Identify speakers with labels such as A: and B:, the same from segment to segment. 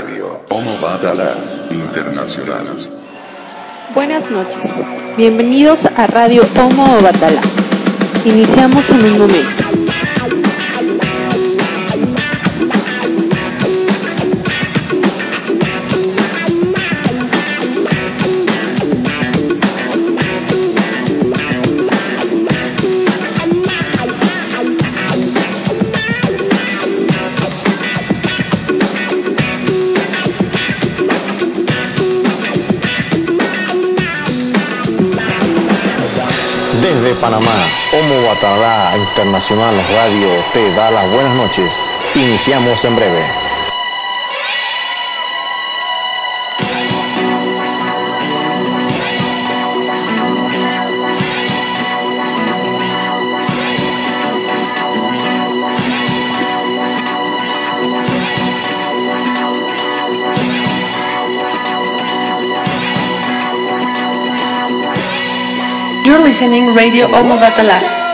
A: Radio
B: Buenas noches. Bienvenidos a Radio Homo Obatala. Iniciamos en un momento.
C: Panamá, Homo Batará Internacional Radio te da las buenas noches. Iniciamos en breve.
D: You're listening Radio Omo Batala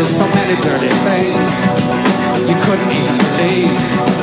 E: did so many dirty things you
F: couldn't even believe.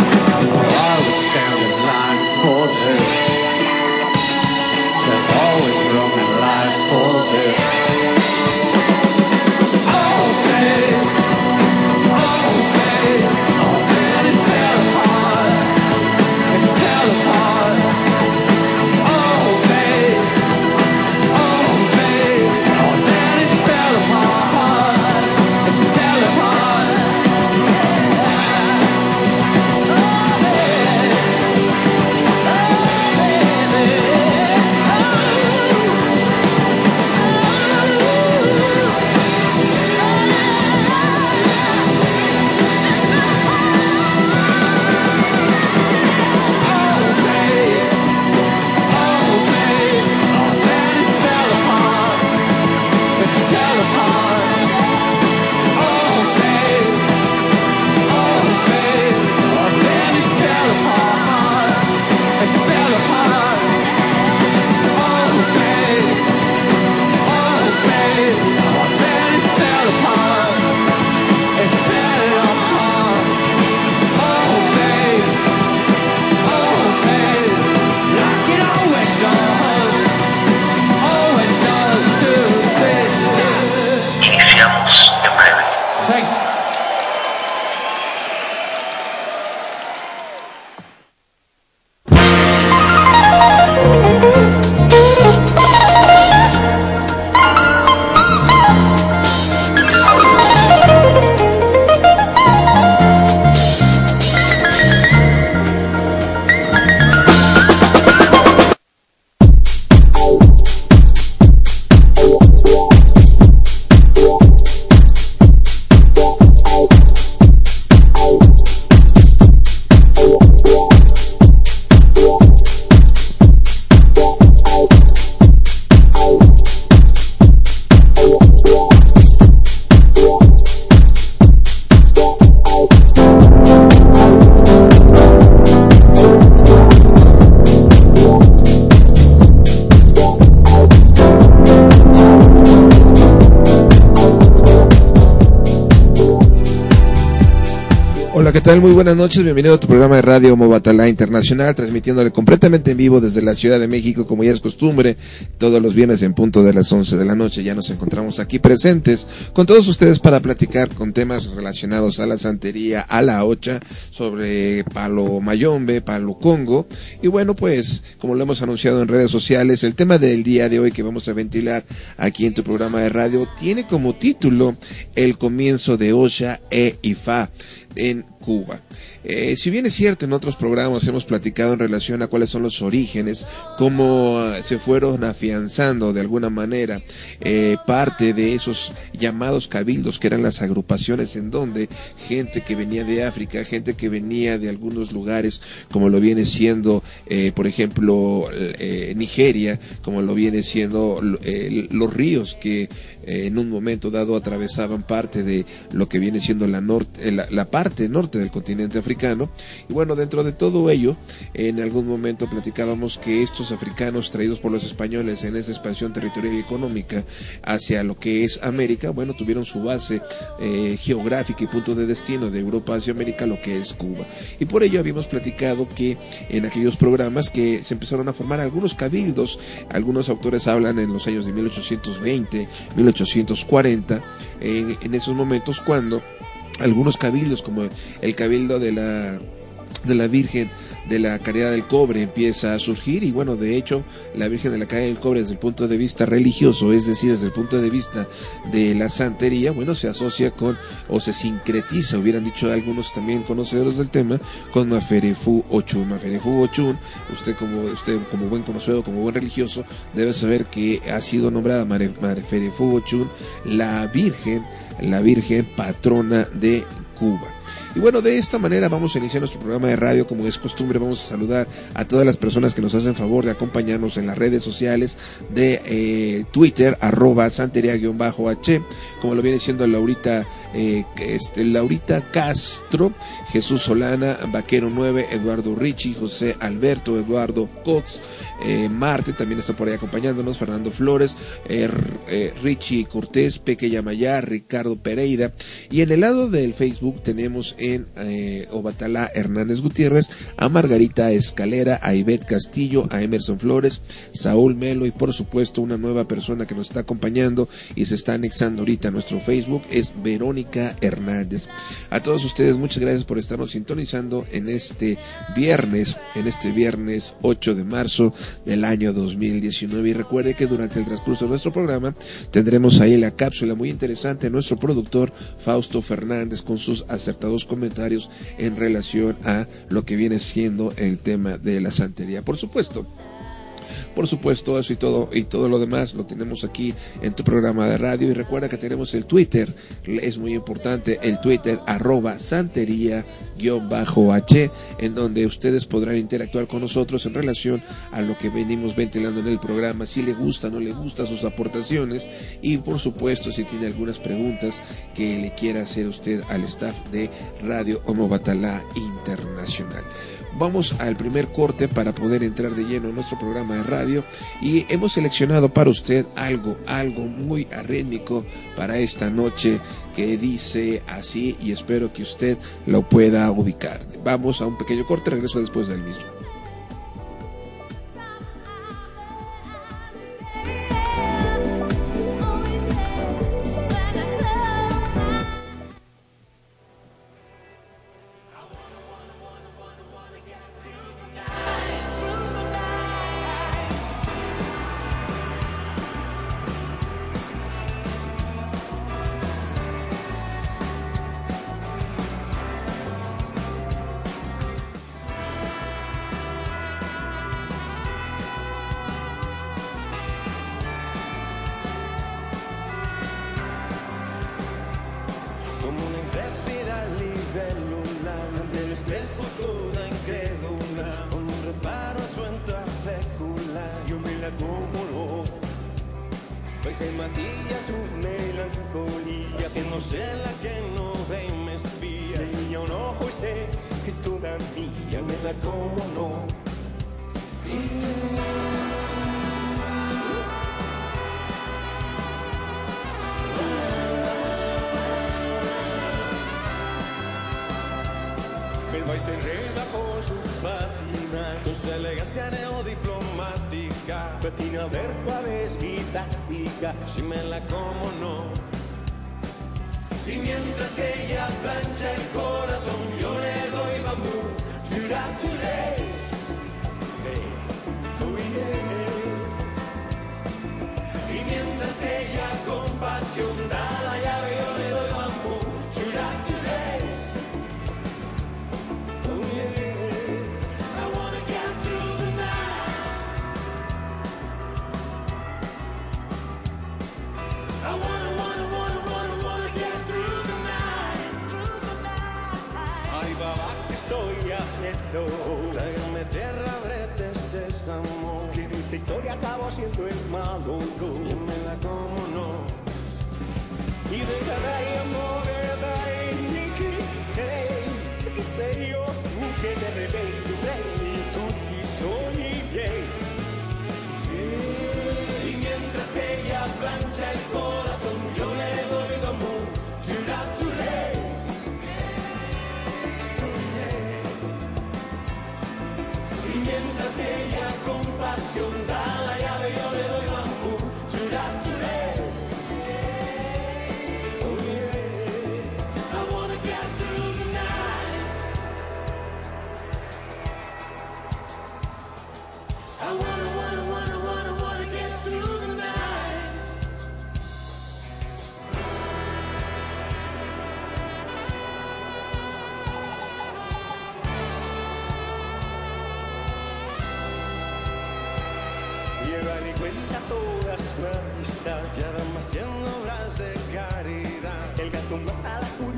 F: Buenas noches,
G: bienvenido a tu programa de radio Mobatalá Internacional, transmitiéndole completamente en vivo desde la Ciudad de México, como ya es costumbre, todos los viernes en punto de las 11 de la noche. Ya nos encontramos aquí presentes con todos ustedes para platicar con temas relacionados a la santería, a la ocha, sobre palo mayombe, palo congo. Y bueno, pues, como lo hemos anunciado en redes sociales, el tema del día de hoy que vamos a ventilar aquí en tu programa de radio tiene como título El comienzo de Osha e Ifa en Cuba. Eh, si bien es cierto, en otros programas hemos platicado en relación a cuáles son los orígenes, cómo uh, se fueron afianzando de alguna manera eh, parte de esos llamados cabildos, que eran las agrupaciones en donde gente que venía de África, gente que venía de algunos lugares, como lo viene siendo, eh, por ejemplo, eh, Nigeria, como lo viene siendo eh, los ríos que en un momento dado atravesaban parte de lo que viene siendo la, norte, la, la parte norte del continente africano y bueno, dentro de todo ello, en algún momento platicábamos que estos africanos traídos por los españoles en esa expansión territorial y económica hacia lo que es América, bueno, tuvieron su base eh, geográfica y punto de destino de Europa hacia América, lo que es Cuba. Y por ello habíamos platicado que en aquellos programas que se empezaron a formar algunos cabildos, algunos autores hablan en los años de 1820, 1840, eh, en esos momentos cuando algunos cabildos como el cabildo de la de la Virgen de la Caridad del Cobre empieza a surgir y bueno, de hecho, la Virgen de la Caridad del Cobre desde el punto de vista religioso, es decir, desde el punto de vista de la santería, bueno, se asocia con o se sincretiza, hubieran dicho algunos también conocedores del tema, con Maferefu Ochun. Maferefu Ochun, usted como usted como buen conocedor, como buen religioso, debe saber que ha sido nombrada Maferefu Ochun la Virgen, la Virgen patrona de Cuba. Y bueno, de esta manera vamos a iniciar nuestro programa de radio. Como es costumbre, vamos a saludar a todas las personas que nos hacen favor de acompañarnos en las redes sociales de eh, Twitter, arroba santería-h, como lo viene siendo Laurita, eh, este, Laurita Castro, Jesús Solana, Vaquero 9, Eduardo Richie, José Alberto, Eduardo Cox, eh, Marte también está por ahí acompañándonos, Fernando Flores, eh, Richie Cortés, Peque Yamayá, Ricardo Pereira. Y en el lado del Facebook tenemos en eh, Hernández Gutiérrez a Margarita Escalera, a Ivette Castillo, a Emerson Flores, Saúl Melo y por supuesto una nueva persona que nos está acompañando y se está anexando ahorita a nuestro Facebook es Verónica Hernández. A todos ustedes muchas gracias por estarnos sintonizando en este viernes, en este viernes 8 de marzo del año 2019 y recuerde que durante el transcurso de nuestro programa tendremos ahí la cápsula muy interesante de nuestro productor Fausto Fernández con sus acertados comentarios en relación a lo que viene siendo el tema de la santería. Por supuesto, por supuesto, eso y todo, y todo lo demás lo tenemos aquí en tu programa de radio. Y recuerda que tenemos el Twitter, es muy importante, el Twitter arroba santería bajo H, en donde ustedes podrán interactuar con nosotros en relación a lo que venimos ventilando en el programa, si le gusta, no le gusta sus aportaciones. Y por supuesto si tiene algunas preguntas que le quiera hacer usted al staff de Radio Homo Batalá Internacional. Vamos al primer corte para poder entrar de lleno en nuestro programa de radio y hemos seleccionado para usted algo, algo muy arrítmico para esta noche que dice así y espero que usted lo pueda ubicar. Vamos a un pequeño corte, regreso después del mismo.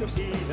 H: See.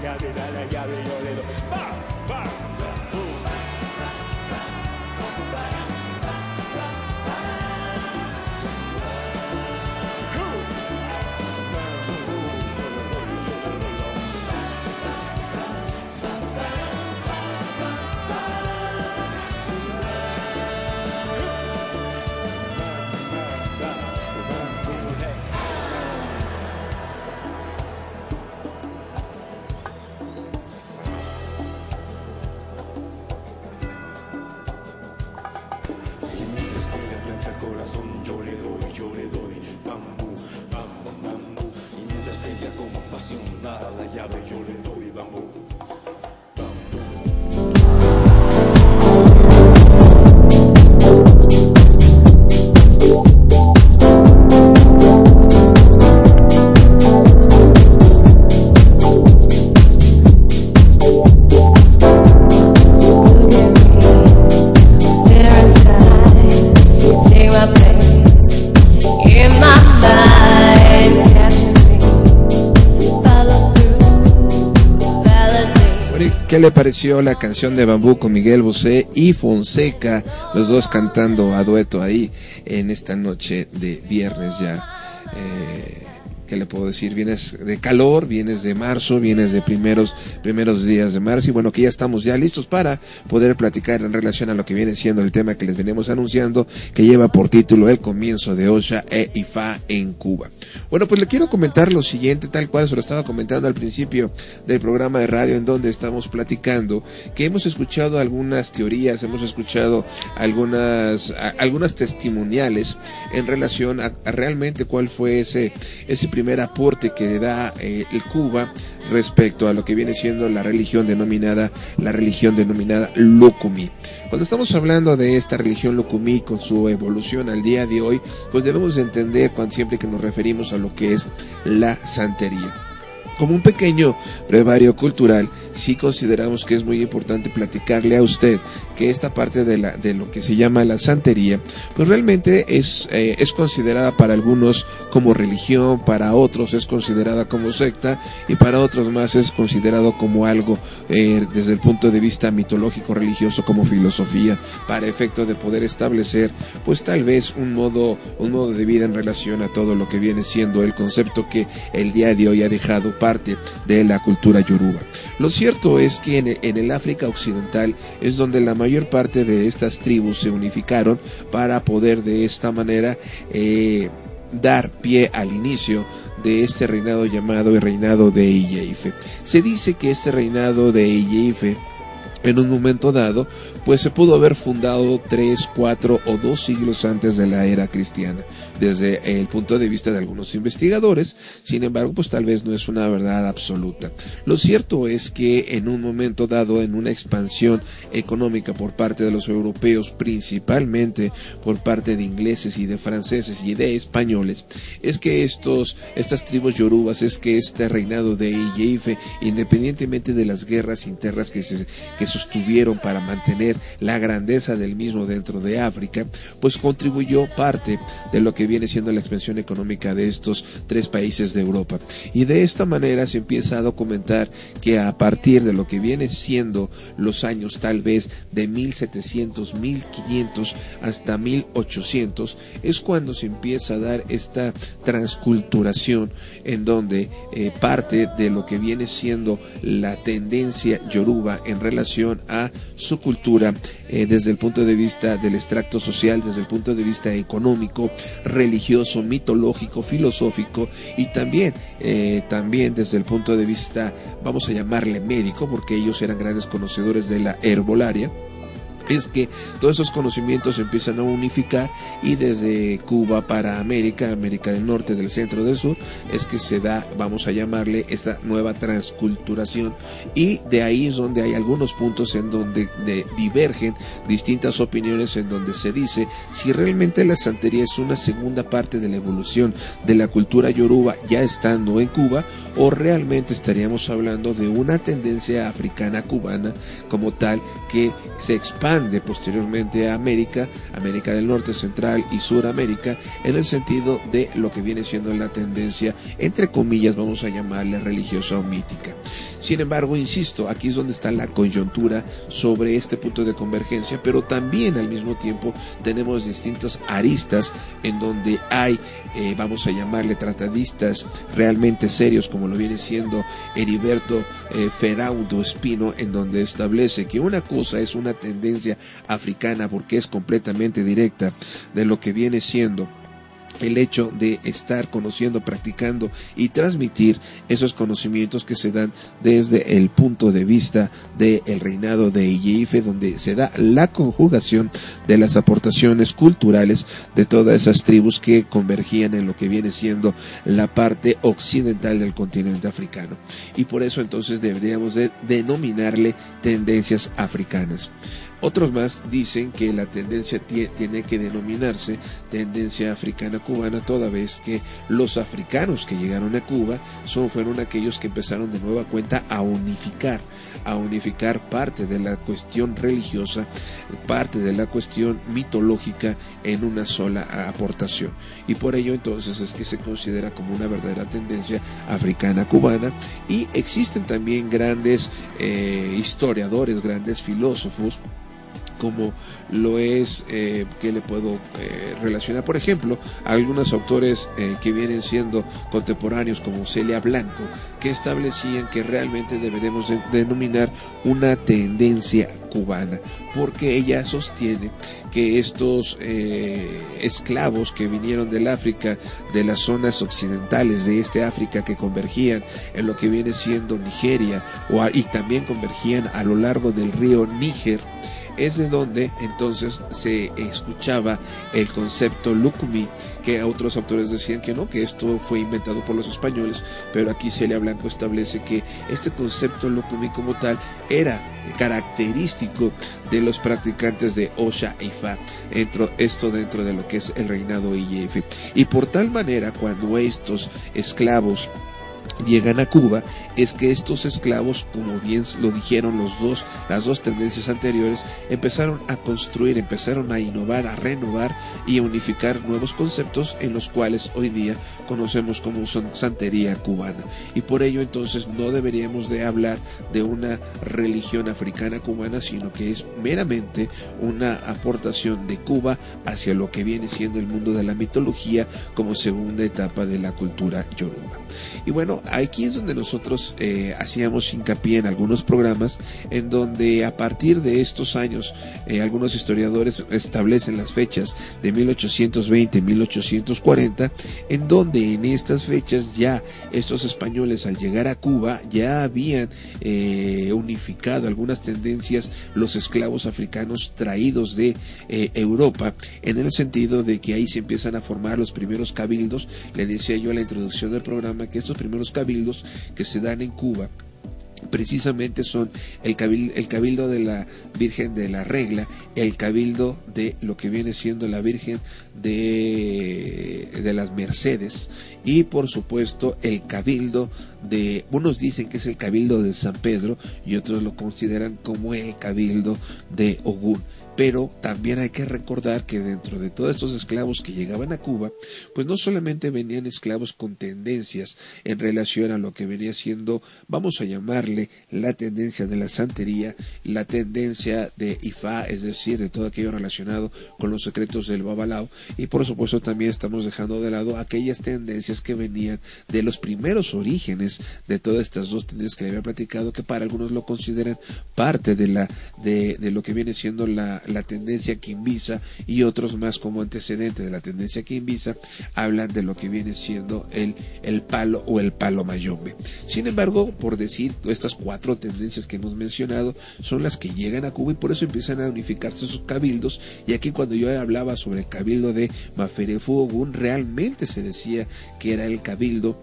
H: Yeah. la
G: canción de Bambú con Miguel Bosé y Fonseca, los dos cantando a dueto ahí en esta noche de viernes ya? puedo decir? Vienes de calor, vienes de marzo, vienes de primeros, primeros días de marzo y bueno, que ya estamos ya listos para poder platicar en relación a lo que viene siendo el tema que les venimos anunciando, que lleva por título el comienzo de OSHA e IFA en Cuba. Bueno, pues le quiero comentar lo siguiente, tal cual se lo estaba comentando al principio del programa de radio en donde estamos platicando, que hemos escuchado algunas teorías, hemos escuchado algunas, algunas testimoniales en relación a, a realmente cuál fue ese, ese primer aporte que le da eh, el Cuba respecto a lo que viene siendo la religión denominada la religión denominada Lukumi. Cuando estamos hablando de esta religión Lukumi con su evolución al día de hoy, pues debemos entender cuando siempre que nos referimos a lo que es la santería. Como un pequeño brevario cultural, sí consideramos que es muy importante platicarle a usted que esta parte de, la, de lo que se llama la santería, pues realmente es, eh, es considerada para algunos como religión, para otros es considerada como secta y para otros más es considerado como algo eh, desde el punto de vista mitológico, religioso, como filosofía, para efecto de poder establecer pues tal vez un modo, un modo de vida en relación a todo lo que viene siendo el concepto que el día de hoy ha dejado parte de la cultura yoruba. Lo cierto es que en, el África Occidental es donde la mayor parte de estas tribus se unificaron para poder de esta manera eh, dar pie al inicio de este reinado llamado el reinado de Iyeife. Se dice que este reinado de Iyeife en un momento dado, pues se pudo haber fundado tres, cuatro o dos siglos antes de la era cristiana, desde el punto de vista de algunos investigadores, sin embargo, pues tal vez no es una verdad absoluta. Lo cierto es que en un momento dado, en una expansión económica por parte de los europeos, principalmente por parte de ingleses y de franceses y de españoles, es que estos, estas tribus yorubas, es que este reinado de Iyeife, independientemente de las guerras internas que se, que sostuvieron para mantener la grandeza del mismo dentro de África, pues contribuyó parte de lo que viene siendo la expansión económica de estos tres países de Europa. Y de esta manera se empieza a documentar que a partir de lo que viene siendo los años tal vez de 1700, 1500 hasta 1800, es cuando se empieza a dar esta transculturación en donde eh, parte de lo que viene siendo la tendencia yoruba en relación a su cultura eh, desde el punto de vista del extracto social, desde el punto de vista económico, religioso, mitológico, filosófico y también, eh, también desde el punto de vista, vamos a llamarle médico, porque ellos eran grandes conocedores de la herbolaria es que todos esos conocimientos empiezan a unificar y desde Cuba para América, América del Norte, del centro, del sur, es que se da, vamos a llamarle, esta nueva transculturación. Y de ahí es donde hay algunos puntos en donde de, divergen distintas opiniones en donde se dice si realmente la santería es una segunda parte de la evolución de la cultura yoruba ya estando en Cuba o realmente estaríamos hablando de una tendencia africana cubana como tal que se expande posteriormente a América, América del Norte, Central y Suramérica, en el sentido de lo que viene siendo la tendencia, entre comillas, vamos a llamarle religiosa o mítica. Sin embargo, insisto, aquí es donde está la coyuntura sobre este punto de convergencia, pero también al mismo tiempo tenemos distintas aristas en donde hay, eh, vamos a llamarle tratadistas realmente serios, como lo viene siendo Heriberto eh, Feraudo Espino, en donde establece que una cosa es una tendencia africana porque es completamente directa de lo que viene siendo el hecho de estar conociendo, practicando y transmitir esos conocimientos que se dan desde el punto de vista del reinado de Iyeife, donde se da la conjugación de las aportaciones culturales de todas esas tribus que convergían en lo que viene siendo la parte occidental del continente africano. Y por eso entonces deberíamos de denominarle tendencias africanas. Otros más dicen que la tendencia tiene que denominarse tendencia africana cubana toda vez que los africanos que llegaron a Cuba son, fueron aquellos que empezaron de nueva cuenta a unificar, a unificar parte de la cuestión religiosa, parte de la cuestión mitológica en una sola aportación. Y por ello entonces es que se considera como una verdadera tendencia africana cubana y existen también grandes eh, historiadores, grandes filósofos, como lo es eh, que le puedo eh, relacionar. Por ejemplo a algunos autores eh, que vienen siendo contemporáneos como Celia Blanco que establecían que realmente deberemos de denominar una tendencia cubana porque ella sostiene que estos esclavos que vinieron del África de las zonas occidentales de este África que convergían en lo que viene siendo Nigeria y también convergían a lo largo del río Níger es de donde entonces se escuchaba el concepto Lucumi, que otros autores decían que no, que esto fue inventado por los españoles, pero aquí Celia Blanco establece que este concepto Lucumi como tal era característico de los practicantes de Osha e Ifa, dentro, esto dentro de lo que es el reinado IF. Y por tal manera, cuando estos esclavos llegan a Cuba es que estos esclavos, como bien lo dijeron los dos, las dos tendencias anteriores, empezaron a construir, empezaron a innovar, a renovar y a unificar nuevos conceptos en los cuales hoy día conocemos como santería cubana. Y por ello entonces no deberíamos de hablar de una religión africana cubana, sino que es meramente una aportación de Cuba hacia lo que viene siendo el mundo de la mitología como segunda etapa de la cultura yoruba. Y bueno, aquí es donde nosotros eh, hacíamos hincapié en algunos programas en donde a partir de estos años eh, algunos historiadores establecen las fechas de 1820 1840 en donde en estas fechas ya estos españoles al llegar a Cuba ya habían eh, unificado algunas tendencias los esclavos africanos traídos de Europa en el sentido de que ahí se empiezan a formar los primeros cabildos. Le decía yo en la introducción del programa que estos primeros cabildos que se dan en Cuba precisamente son el cabildo, el cabildo de la Virgen de la Regla, el cabildo de lo que viene siendo la Virgen de, de las Mercedes y por supuesto el cabildo de, unos dicen que es el cabildo de San Pedro y otros lo consideran como el cabildo de Ogún pero también hay que recordar que dentro de todos estos esclavos que llegaban a Cuba, pues no solamente venían esclavos con tendencias en relación a lo que venía siendo, vamos a llamarle la tendencia de la santería, la tendencia de Ifá, es decir, de todo aquello relacionado con los secretos del Babalao, y por supuesto también estamos dejando de lado aquellas tendencias que venían de los primeros orígenes de todas estas dos tendencias que le había platicado, que para algunos lo consideran parte de la de, de lo que viene siendo la, la tendencia quimbisa y otros más como antecedente de la tendencia quimbisa hablan de lo que viene siendo el, el palo o el palo mayombe. Sin embargo, por decir, estas cuatro tendencias que hemos mencionado son las que llegan a Cuba y por eso empiezan a unificarse sus cabildos y aquí cuando yo hablaba sobre el cabildo de Maferefu Ogun realmente se decía que era el cabildo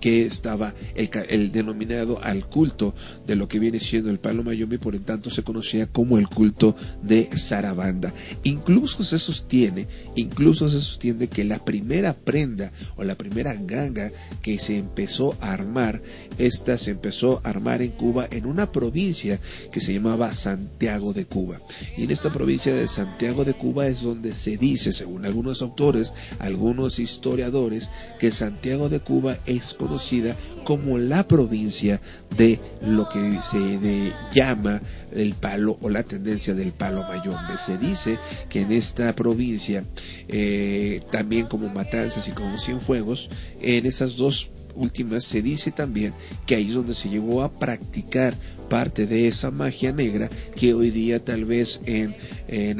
G: que estaba el, el, denominado al culto de lo que viene siendo el palo mayombe, por en tanto se conocía como el culto de Sarabanda. Incluso se sostiene, incluso se sostiene que la primera prenda o la primera ganga que se empezó a armar, esta se empezó a armar en Cuba en una provincia que se llamaba Santiago de Cuba. Y en esta provincia de Santiago de Cuba es donde se dice, según algunos autores, algunos historiadores, que Santiago de Cuba es conocida como la provincia de lo que se llama el palo o la tendencia del palo mayombe. Se dice que en esta provincia, eh, también como Matanzas y como Cienfuegos, en esas dos últimas se dice también que ahí es donde se llegó a practicar parte de esa magia negra que hoy día tal vez en,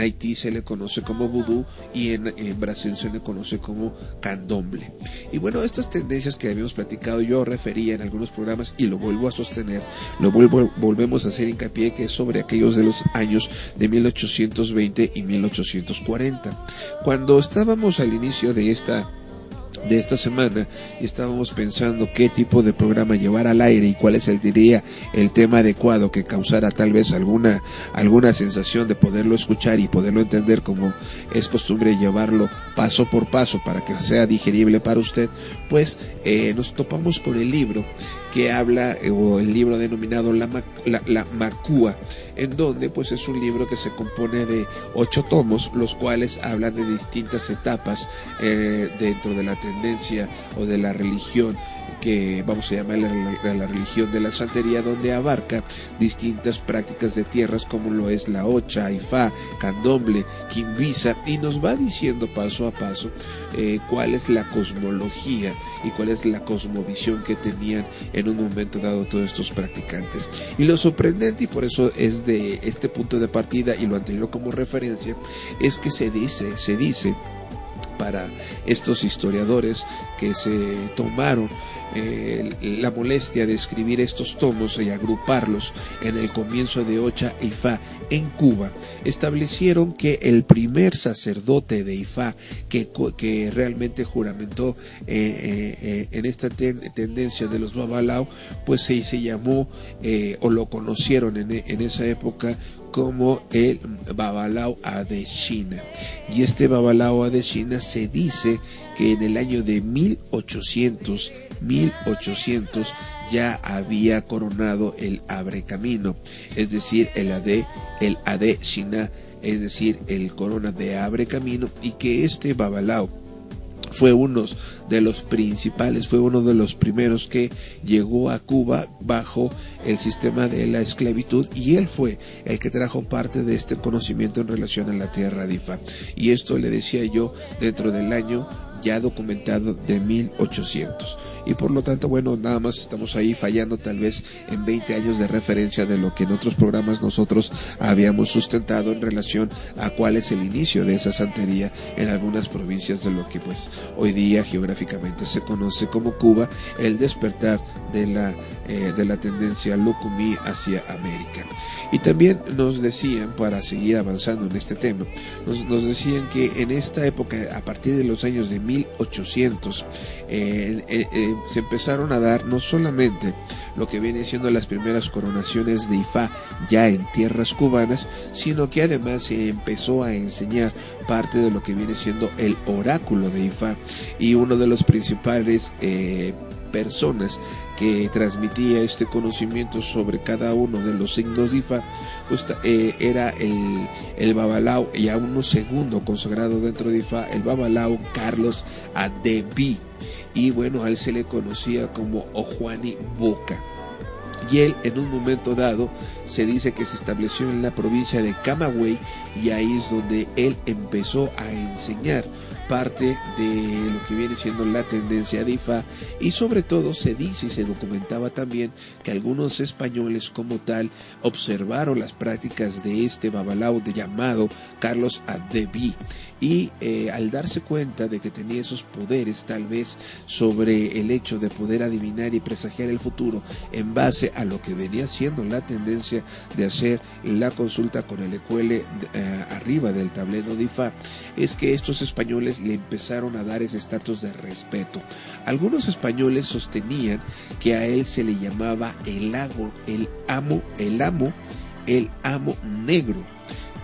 G: Haití se le conoce como vudú y en, en, Brasil se le conoce como candomble. Y bueno, estas tendencias que habíamos platicado yo refería en algunos programas y lo vuelvo a sostener, lo vuelvo, volvemos a hacer hincapié que es sobre aquellos de los años de 1820 y 1840. Cuando estábamos al inicio de esta de esta semana y estábamos pensando qué tipo de programa llevar al aire y cuál es el tema adecuado que causara tal vez alguna alguna sensación de poderlo escuchar y poderlo entender como es costumbre llevarlo paso por paso para que sea digerible para usted. Pues eh, nos topamos con el libro que habla o el libro denominado la, la, la en donde pues es un libro que se compone de ocho tomos, los cuales hablan de distintas etapas eh, dentro de la tendencia o de la religión que vamos a llamar la, la, religión de la santería, donde abarca distintas prácticas de tierras como lo es la Ocha, Ifá, Candomble, Quimbisa, y nos va diciendo paso a paso eh, cuál es la cosmología y cuál es la cosmovisión que tenían en un momento dado todos estos practicantes. Y lo sorprendente, y por eso es de este punto de partida y lo anterior como referencia, es que se dice, se dice, para estos historiadores que se tomaron eh, la molestia de escribir estos tomos y agruparlos en el comienzo de Ocha e Ifá en Cuba, establecieron que el primer sacerdote de Ifá que, que realmente juramentó eh, eh, en esta ten- tendencia de los Babalao, pues se, se llamó o lo conocieron en, en esa época como el Babalao Adeshina. Y este Babalao Adeshina se dice que en el año de 1800, 1800 ya había coronado el Abre Camino, es decir, el Ade, el Adeshina, es decir, el corona de Abre Camino, y que este Babalao fue uno de los principales, fue uno de los primeros que llegó a Cuba bajo el sistema de la esclavitud y él fue el que trajo parte de este conocimiento en relación a la tierra de Ifa. Y esto le decía yo dentro del año ya documentado de 1800. Y por lo tanto, bueno, nada más estamos ahí fallando tal vez en 20 años de referencia de lo que en otros programas nosotros habíamos sustentado en relación a cuál es el inicio de esa santería en algunas provincias de lo que pues hoy día geográficamente se conoce como Cuba, el despertar de la eh, de la tendencia Lucumí hacia América. Y también nos decían, para seguir avanzando en este tema, nos, nos decían que en esta época, a partir de los años de 1800, eh, eh, se empezaron a dar no solamente lo que viene siendo las primeras coronaciones de Ifá ya en tierras cubanas, sino que además se empezó a enseñar parte de lo que viene siendo el oráculo de Ifá y uno de los principales eh, personas que transmitía este conocimiento sobre cada uno de los signos de Ifa, pues, eh, era el, el Babalao, y a uno segundo consagrado dentro de Ifa, el Babalao Carlos Adebi. Y bueno, a él se le conocía como Ojuani Boca. Y él en un momento dado se dice que se estableció en la provincia de Camagüey y ahí es donde él empezó a enseñar parte de lo que viene siendo la tendencia de IFA y sobre todo se dice y se documentaba también que algunos españoles como tal observaron las prácticas de este babalao de llamado Carlos Adebi y eh, al darse cuenta de que tenía esos poderes tal vez sobre el hecho de poder adivinar y presagiar el futuro en base a lo que venía siendo la tendencia de hacer la consulta con el ecuele eh, arriba del tablero de IFA es que estos españoles le empezaron a dar ese estatus de respeto. Algunos españoles sostenían que a él se le llamaba el, lago, el amo, el amo, el amo negro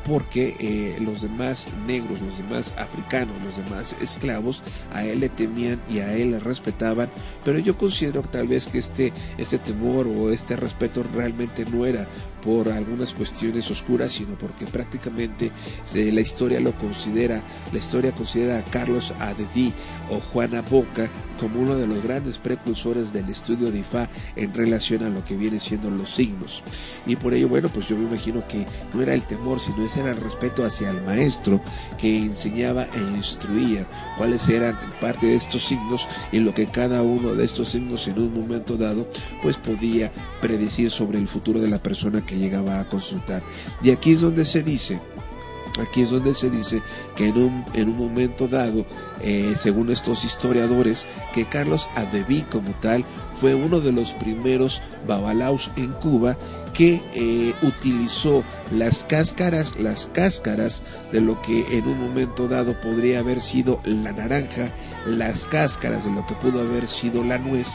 G: porque eh, los demás negros, los demás africanos, los demás esclavos a él le temían y a él le respetaban, pero yo considero tal vez que este, este temor o este respeto realmente no era por algunas cuestiones oscuras, sino porque prácticamente se, la historia lo considera, la historia considera a Carlos Adedí o Juana Boca como uno de los grandes precursores del estudio de Ifá en relación a lo que viene siendo los signos. Y por ello, bueno, pues yo me imagino que no era el temor, sino ese era el respeto hacia el maestro que enseñaba e instruía cuáles eran parte de estos signos y lo que cada uno de estos signos en un momento dado pues podía predecir sobre el futuro de la persona que llegaba a consultar. Y aquí es donde se dice Aquí es donde se dice que en un, en un momento dado, eh, según estos historiadores, que Carlos Adebí como tal fue uno de los primeros babalaos en Cuba que eh, utilizó las cáscaras, las cáscaras de lo que en un momento dado podría haber sido la naranja, las cáscaras de lo que pudo haber sido la nuez,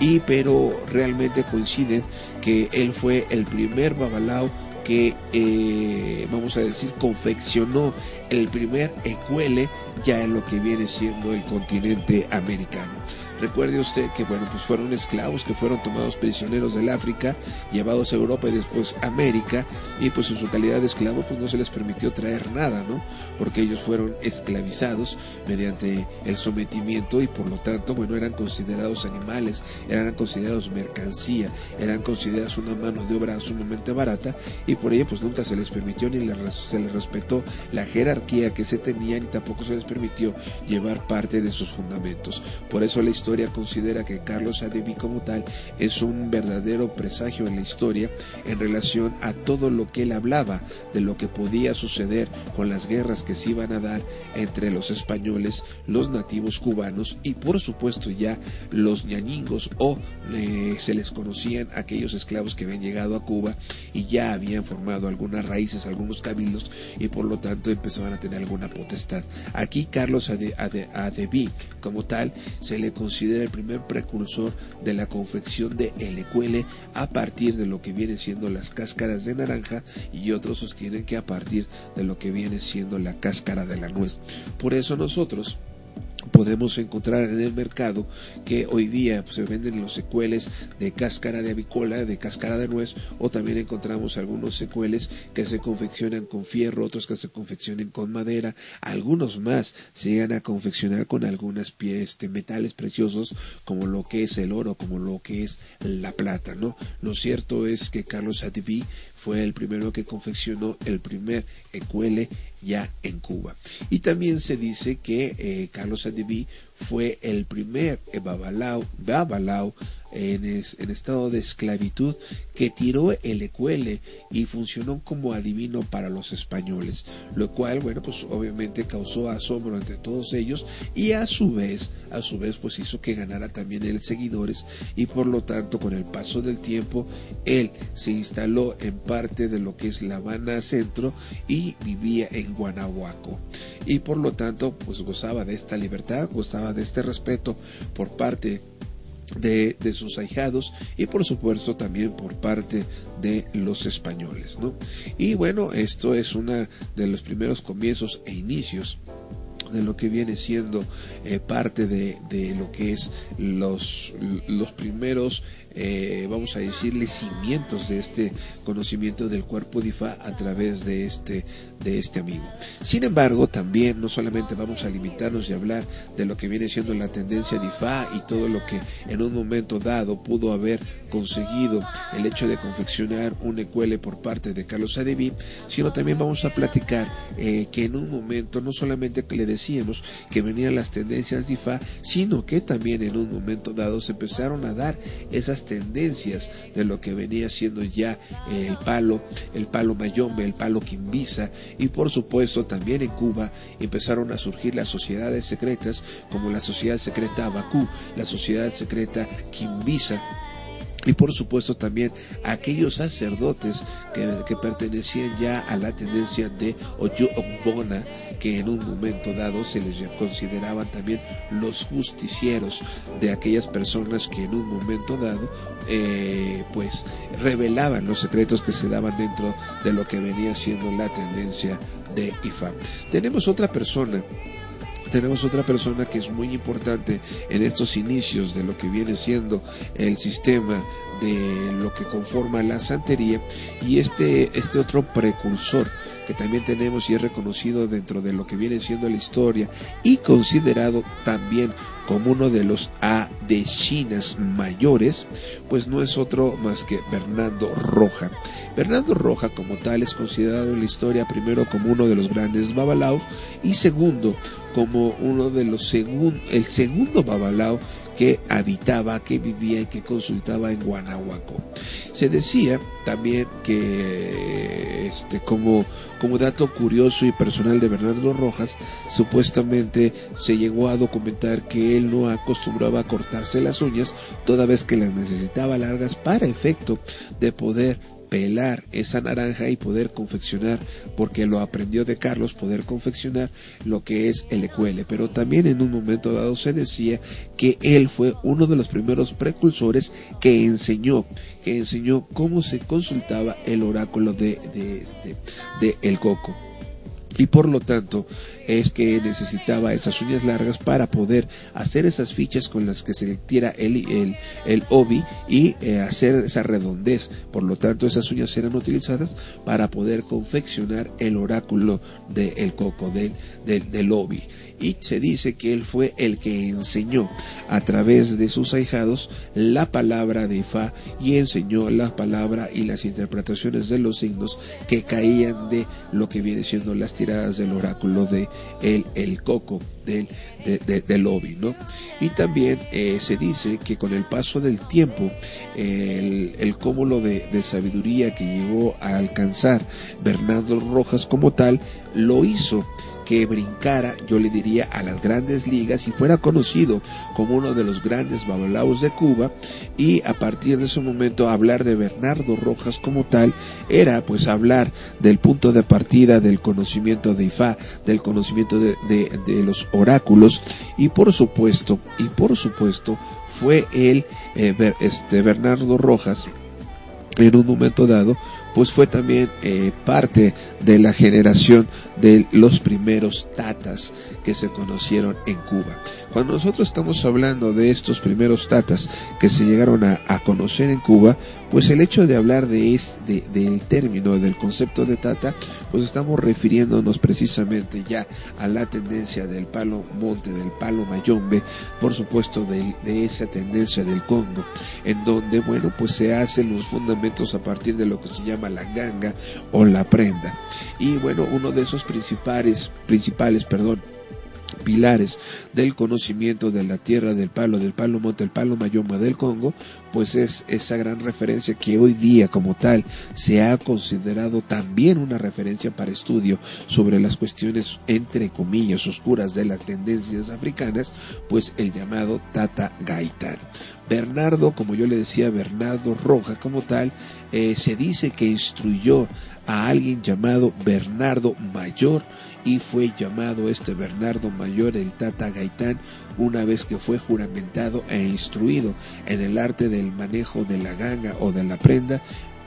G: y pero realmente coinciden que él fue el primer babalao que, eh, vamos a decir, confeccionó el primer ecuele ya en lo que viene siendo el continente americano. Recuerde usted que, bueno, pues fueron esclavos que fueron tomados prisioneros del África, llevados a Europa y después a América, y pues en su calidad de esclavo, pues no se les permitió traer nada, ¿no? Porque ellos fueron esclavizados mediante el sometimiento y por lo tanto, bueno, eran considerados animales, eran considerados mercancía, eran considerados una mano de obra sumamente barata, y por ello, pues nunca se les permitió ni se les respetó la jerarquía que se tenía, ni tampoco se les permitió llevar parte de sus fundamentos. Por eso la historia historia considera que Carlos Adeví como tal es un verdadero presagio en la historia en relación a todo lo que él hablaba de lo que podía suceder con las guerras que se iban a dar entre los españoles, los nativos cubanos y por supuesto ya los ñañingos o eh, se les conocían aquellos esclavos que habían llegado a Cuba y ya habían formado algunas raíces, algunos cabildos y por lo tanto empezaban a tener alguna potestad. Aquí Carlos Ade, Ade- Adeví como tal se le considera el primer precursor de la confección de ecuele a partir de lo que viene siendo las cáscaras de naranja y otros sostienen que a partir de lo que viene siendo la cáscara de la nuez. Por eso nosotros podemos encontrar en el mercado que hoy día pues, se venden los secueles de cáscara de avicola, de cáscara de nuez, o también encontramos algunos secueles que se confeccionan con fierro, otros que se confeccionan con madera, algunos más se llegan a confeccionar con algunas pie- este, metales preciosos como lo que es el oro, como lo que es la plata, ¿no? Lo cierto es que Carlos Adiví fue el primero que confeccionó el primer ecuele ya en Cuba. Y también se dice que eh, Carlos Adiví fue el primer babalao, babalao en, en estado de esclavitud que tiró el ecuele y funcionó como adivino para los españoles, lo cual, bueno, pues obviamente causó asombro entre todos ellos y a su vez, a su vez, pues hizo que ganara también él seguidores y por lo tanto con el paso del tiempo él se instaló en parte de lo que es La Habana Centro y vivía en Guanajuato y por lo tanto pues gozaba de esta libertad, gozaba de este respeto por parte de, de sus ahijados y por supuesto también por parte de los españoles, ¿no? Y bueno, esto es una de los primeros comienzos e inicios de lo que viene siendo eh, parte de, de lo que es los, los primeros eh, vamos a decirle cimientos de este conocimiento del cuerpo de Ifá a través de este de este amigo. Sin embargo, también no solamente vamos a limitarnos y hablar de lo que viene siendo la tendencia de Ifá y todo lo que en un momento dado pudo haber conseguido el hecho de confeccionar un ecuele por parte de Carlos Adeví, sino también vamos a platicar eh, que en un momento no solamente le decíamos que venían las tendencias de Ifá, sino que también en un momento dado se empezaron a dar esas tendencias de lo que venía siendo ya eh, el palo, el palo mayombe, el palo quimbisa y por supuesto también en Cuba empezaron a surgir las sociedades secretas como la sociedad secreta Abacú, la sociedad secreta quimbisa y por supuesto también aquellos sacerdotes que, que pertenecían ya a la tendencia de Oyo Ogbona, que en un momento dado se les consideraban también los justicieros de aquellas personas que en un momento dado eh, pues revelaban los secretos que se daban dentro de lo que venía siendo la tendencia de IFA. Tenemos otra persona tenemos otra persona que es muy importante en estos inicios de lo que viene siendo el sistema de lo que conforma la santería y este, este otro precursor que también tenemos y es reconocido dentro de lo que viene siendo la historia y considerado también como uno de los adeshinas mayores, pues no es otro más que Bernardo Roja. Bernardo Roja como tal es considerado en la historia primero como uno de los grandes babalaos y segundo como uno de los segun, el segundo babalao que habitaba, que vivía y que consultaba en Guanajuato. Se decía también que este como como dato curioso y personal de Bernardo Rojas, supuestamente se llegó a documentar que él no acostumbraba a cortarse las uñas toda vez que las necesitaba largas para efecto de poder pelar esa naranja y poder confeccionar, porque lo aprendió de Carlos, poder confeccionar lo que es el ecuele. Pero también en un momento dado se decía que él fue uno de los primeros precursores que enseñó, que enseñó cómo se consultaba el oráculo de, de, este, de el coco y por lo tanto es que necesitaba esas uñas largas para poder hacer esas fichas con las que se tira el, el, el obi y eh, hacer esa redondez. Por lo tanto, esas uñas eran utilizadas para poder confeccionar el oráculo del del, del, del obi. Y se dice que él fue el que enseñó a través de sus ahijados la palabra de Ifá y enseñó la palabra y las interpretaciones de los signos que caían de lo que viene siendo las tiradas del oráculo de el, el coco del, de, de, del Obi, ¿no? Y también eh, se dice que con el paso del tiempo, el, el cúmulo de, de sabiduría que llegó a alcanzar Bernardo Rojas como tal, lo hizo que brincara, yo le diría, a las grandes ligas y fuera conocido como uno de los grandes babalaos de Cuba y a partir de ese momento hablar de Bernardo Rojas como tal era pues hablar del punto de partida del conocimiento de Ifá, del conocimiento de, de, los oráculos y por supuesto, y por supuesto fue él, eh, este, Bernardo Rojas, en un momento dado, pues fue también eh, parte de la generación de los primeros tatas que se conocieron en Cuba. Cuando nosotros estamos hablando de estos primeros tatas que se llegaron a, conocer en Cuba, pues el hecho de hablar de este, de, del término, del concepto de tata, pues estamos refiriéndonos precisamente ya a la tendencia del palo monte, del palo mayombe, por supuesto de, de esa tendencia del Congo, en donde, bueno, pues se hacen los fundamentos a partir de lo que se llama la ganga o la prenda. Y bueno, uno de esos principales, principales, perdón, pilares del conocimiento de la tierra del palo, del palo monte, el palo mayoma del Congo, pues es esa gran referencia que hoy día como tal se ha considerado también una referencia para estudio sobre las cuestiones entre comillas oscuras de las tendencias africanas, pues el llamado Tata Gaitán. Bernardo, como yo le decía, Bernardo Roja como tal, eh, se dice que instruyó a alguien llamado Bernardo Mayor y fue llamado este Bernardo Mayor el Tata Gaitán una vez que fue juramentado e instruido en el arte del manejo de la ganga o de la prenda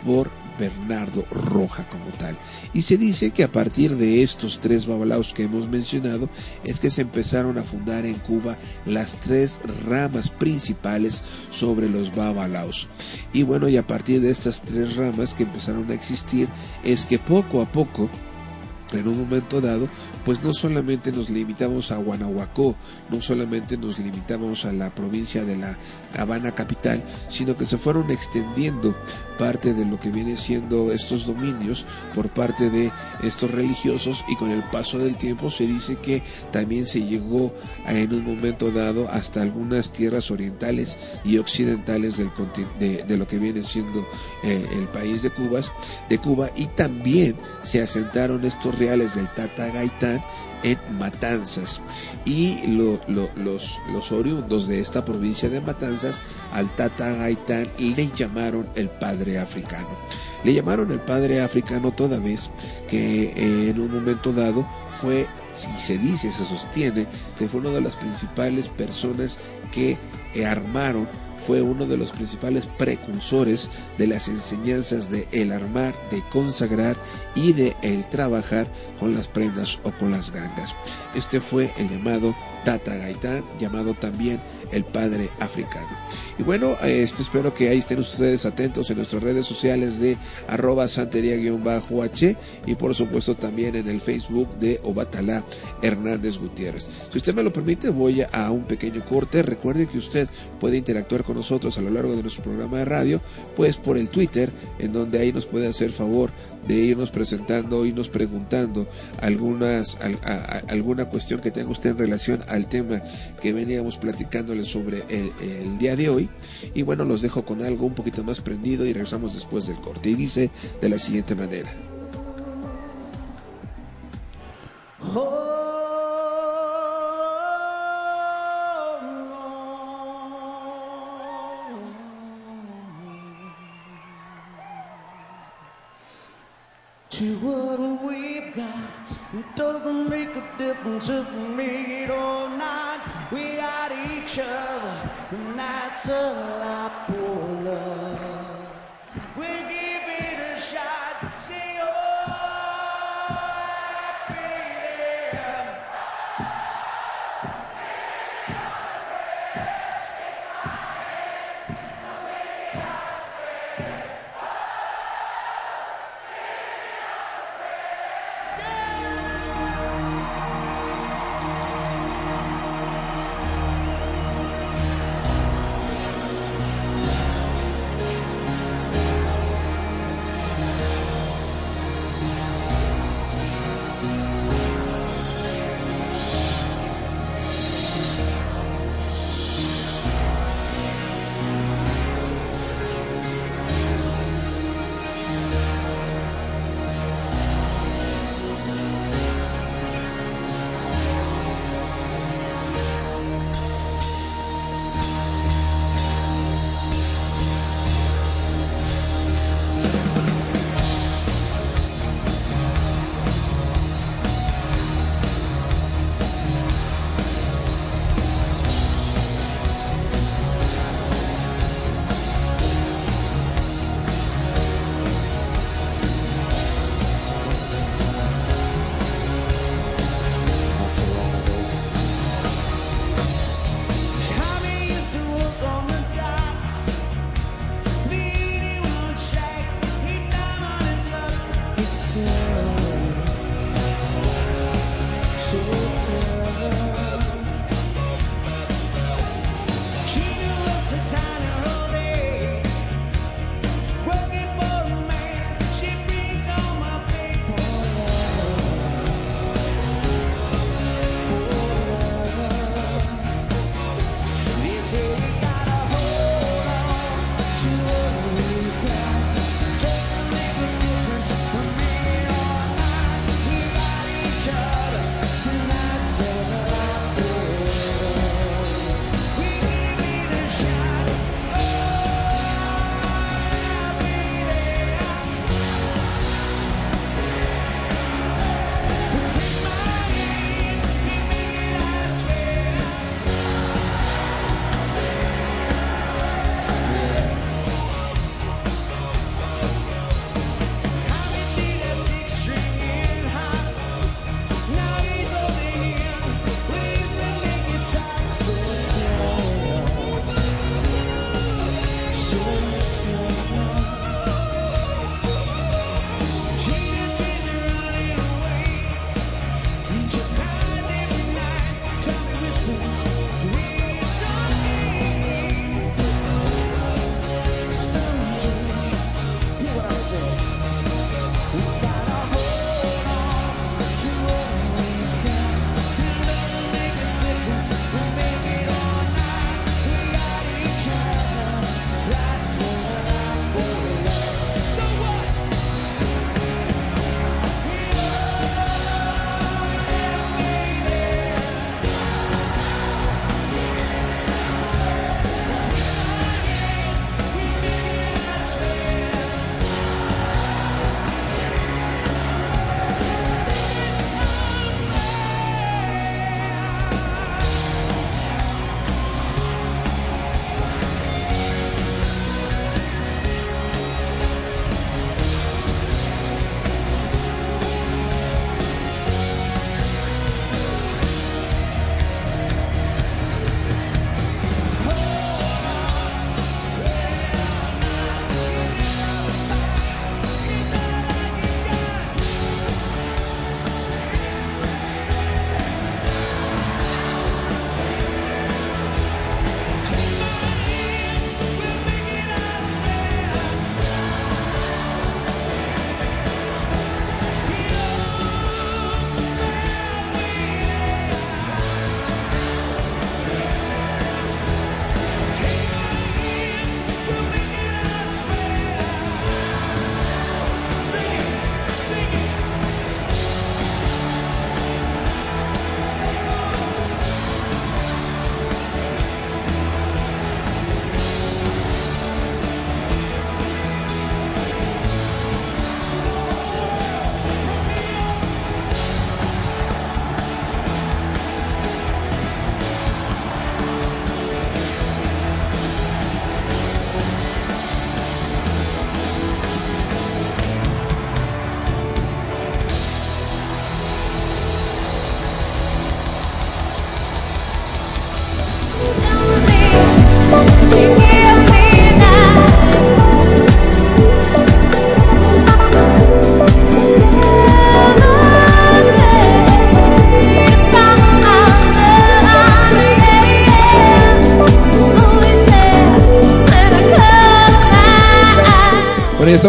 G: por Bernardo Roja como tal. Y se dice que a partir de estos tres babalaos que hemos mencionado es que se empezaron a fundar en Cuba las tres ramas principales sobre los babalaos. Y bueno, y a partir de estas tres ramas que empezaron a existir es que poco a poco en un momento dado, pues no solamente nos limitamos a Guanajuato, no solamente nos limitamos a la provincia de la Habana capital, sino que se fueron extendiendo parte de lo que viene siendo estos dominios por parte de estos religiosos y con el paso del tiempo se dice que también se llegó a, en un momento dado hasta algunas tierras orientales y occidentales del, de, de lo que viene siendo eh, el país de Cuba, de Cuba y también se asentaron estos reales del Tata Gaitán en Matanzas y lo, lo, los, los oriundos de esta provincia de Matanzas al Tata Gaitán le llamaron el padre africano. Le llamaron el padre africano toda vez que eh, en un momento dado fue, si se dice, se sostiene, que fue una de las principales personas que eh, armaron fue uno de los principales precursores de las enseñanzas de el armar, de consagrar y de el trabajar con las prendas o con las gangas. Este fue el llamado Tata Gaitán, llamado también el padre africano. Y bueno, este, espero que ahí estén ustedes atentos en nuestras redes sociales de arroba santería-h y por supuesto también en el Facebook de Obatalá Hernández Gutiérrez. Si usted me lo permite, voy a un pequeño corte. Recuerde que usted puede interactuar con nosotros a lo largo de nuestro programa de radio, pues por el Twitter, en donde ahí nos puede hacer favor de irnos presentando, irnos preguntando algunas, alguna cuestión que tenga usted en relación al tema que veníamos platicándole sobre el, el día de hoy. Y bueno, los dejo con algo un poquito más prendido y regresamos después del corte. Y dice de la siguiente manera.
H: To what we've got, it doesn't make a difference if we make it or not. We got each other, and that's a lot for love.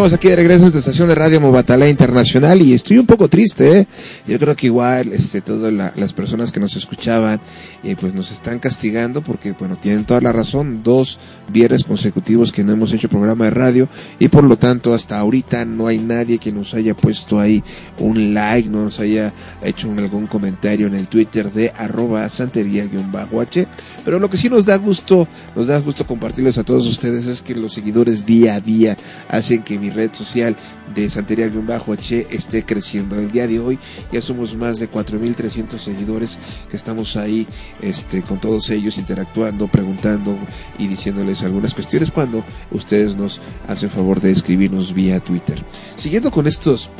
G: Estamos aquí de regreso en tu estación de radio Mobatalá Internacional y estoy un poco triste, ¿eh? Yo creo que igual, este, todas la- las personas que nos escuchaban, eh, pues nos están castigando porque, bueno, tienen toda la razón, dos viernes consecutivos que no hemos hecho programa de radio y por lo tanto hasta ahorita no hay nadie que nos haya puesto ahí un like, no nos haya hecho algún comentario en el Twitter de arroba santería-h, pero lo que sí nos da gusto, nos da gusto compartirles a todos ustedes es que los seguidores día a día hacen que mi red social de Santería-H esté creciendo. El día de hoy ya somos más de 4.300 seguidores que estamos ahí este, con todos ellos interactuando, preguntando y diciéndoles algunas cuestiones cuando ustedes nos hacen favor de escribirnos vía Twitter. Siguiendo con estos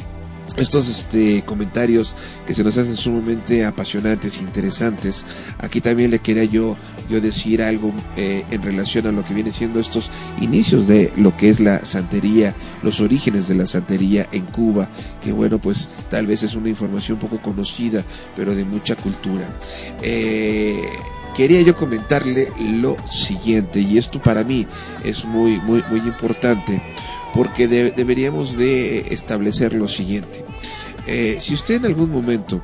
G: estos este comentarios que se nos hacen sumamente apasionantes, interesantes. Aquí también le quería yo yo decir algo eh, en relación a lo que viene siendo estos inicios de lo que es la santería, los orígenes de la santería en Cuba, que bueno, pues tal vez es una información poco conocida, pero de mucha cultura. Eh, quería yo comentarle lo siguiente, y esto para mí es muy, muy, muy importante, porque de- deberíamos de establecer lo siguiente. Eh, si usted en algún momento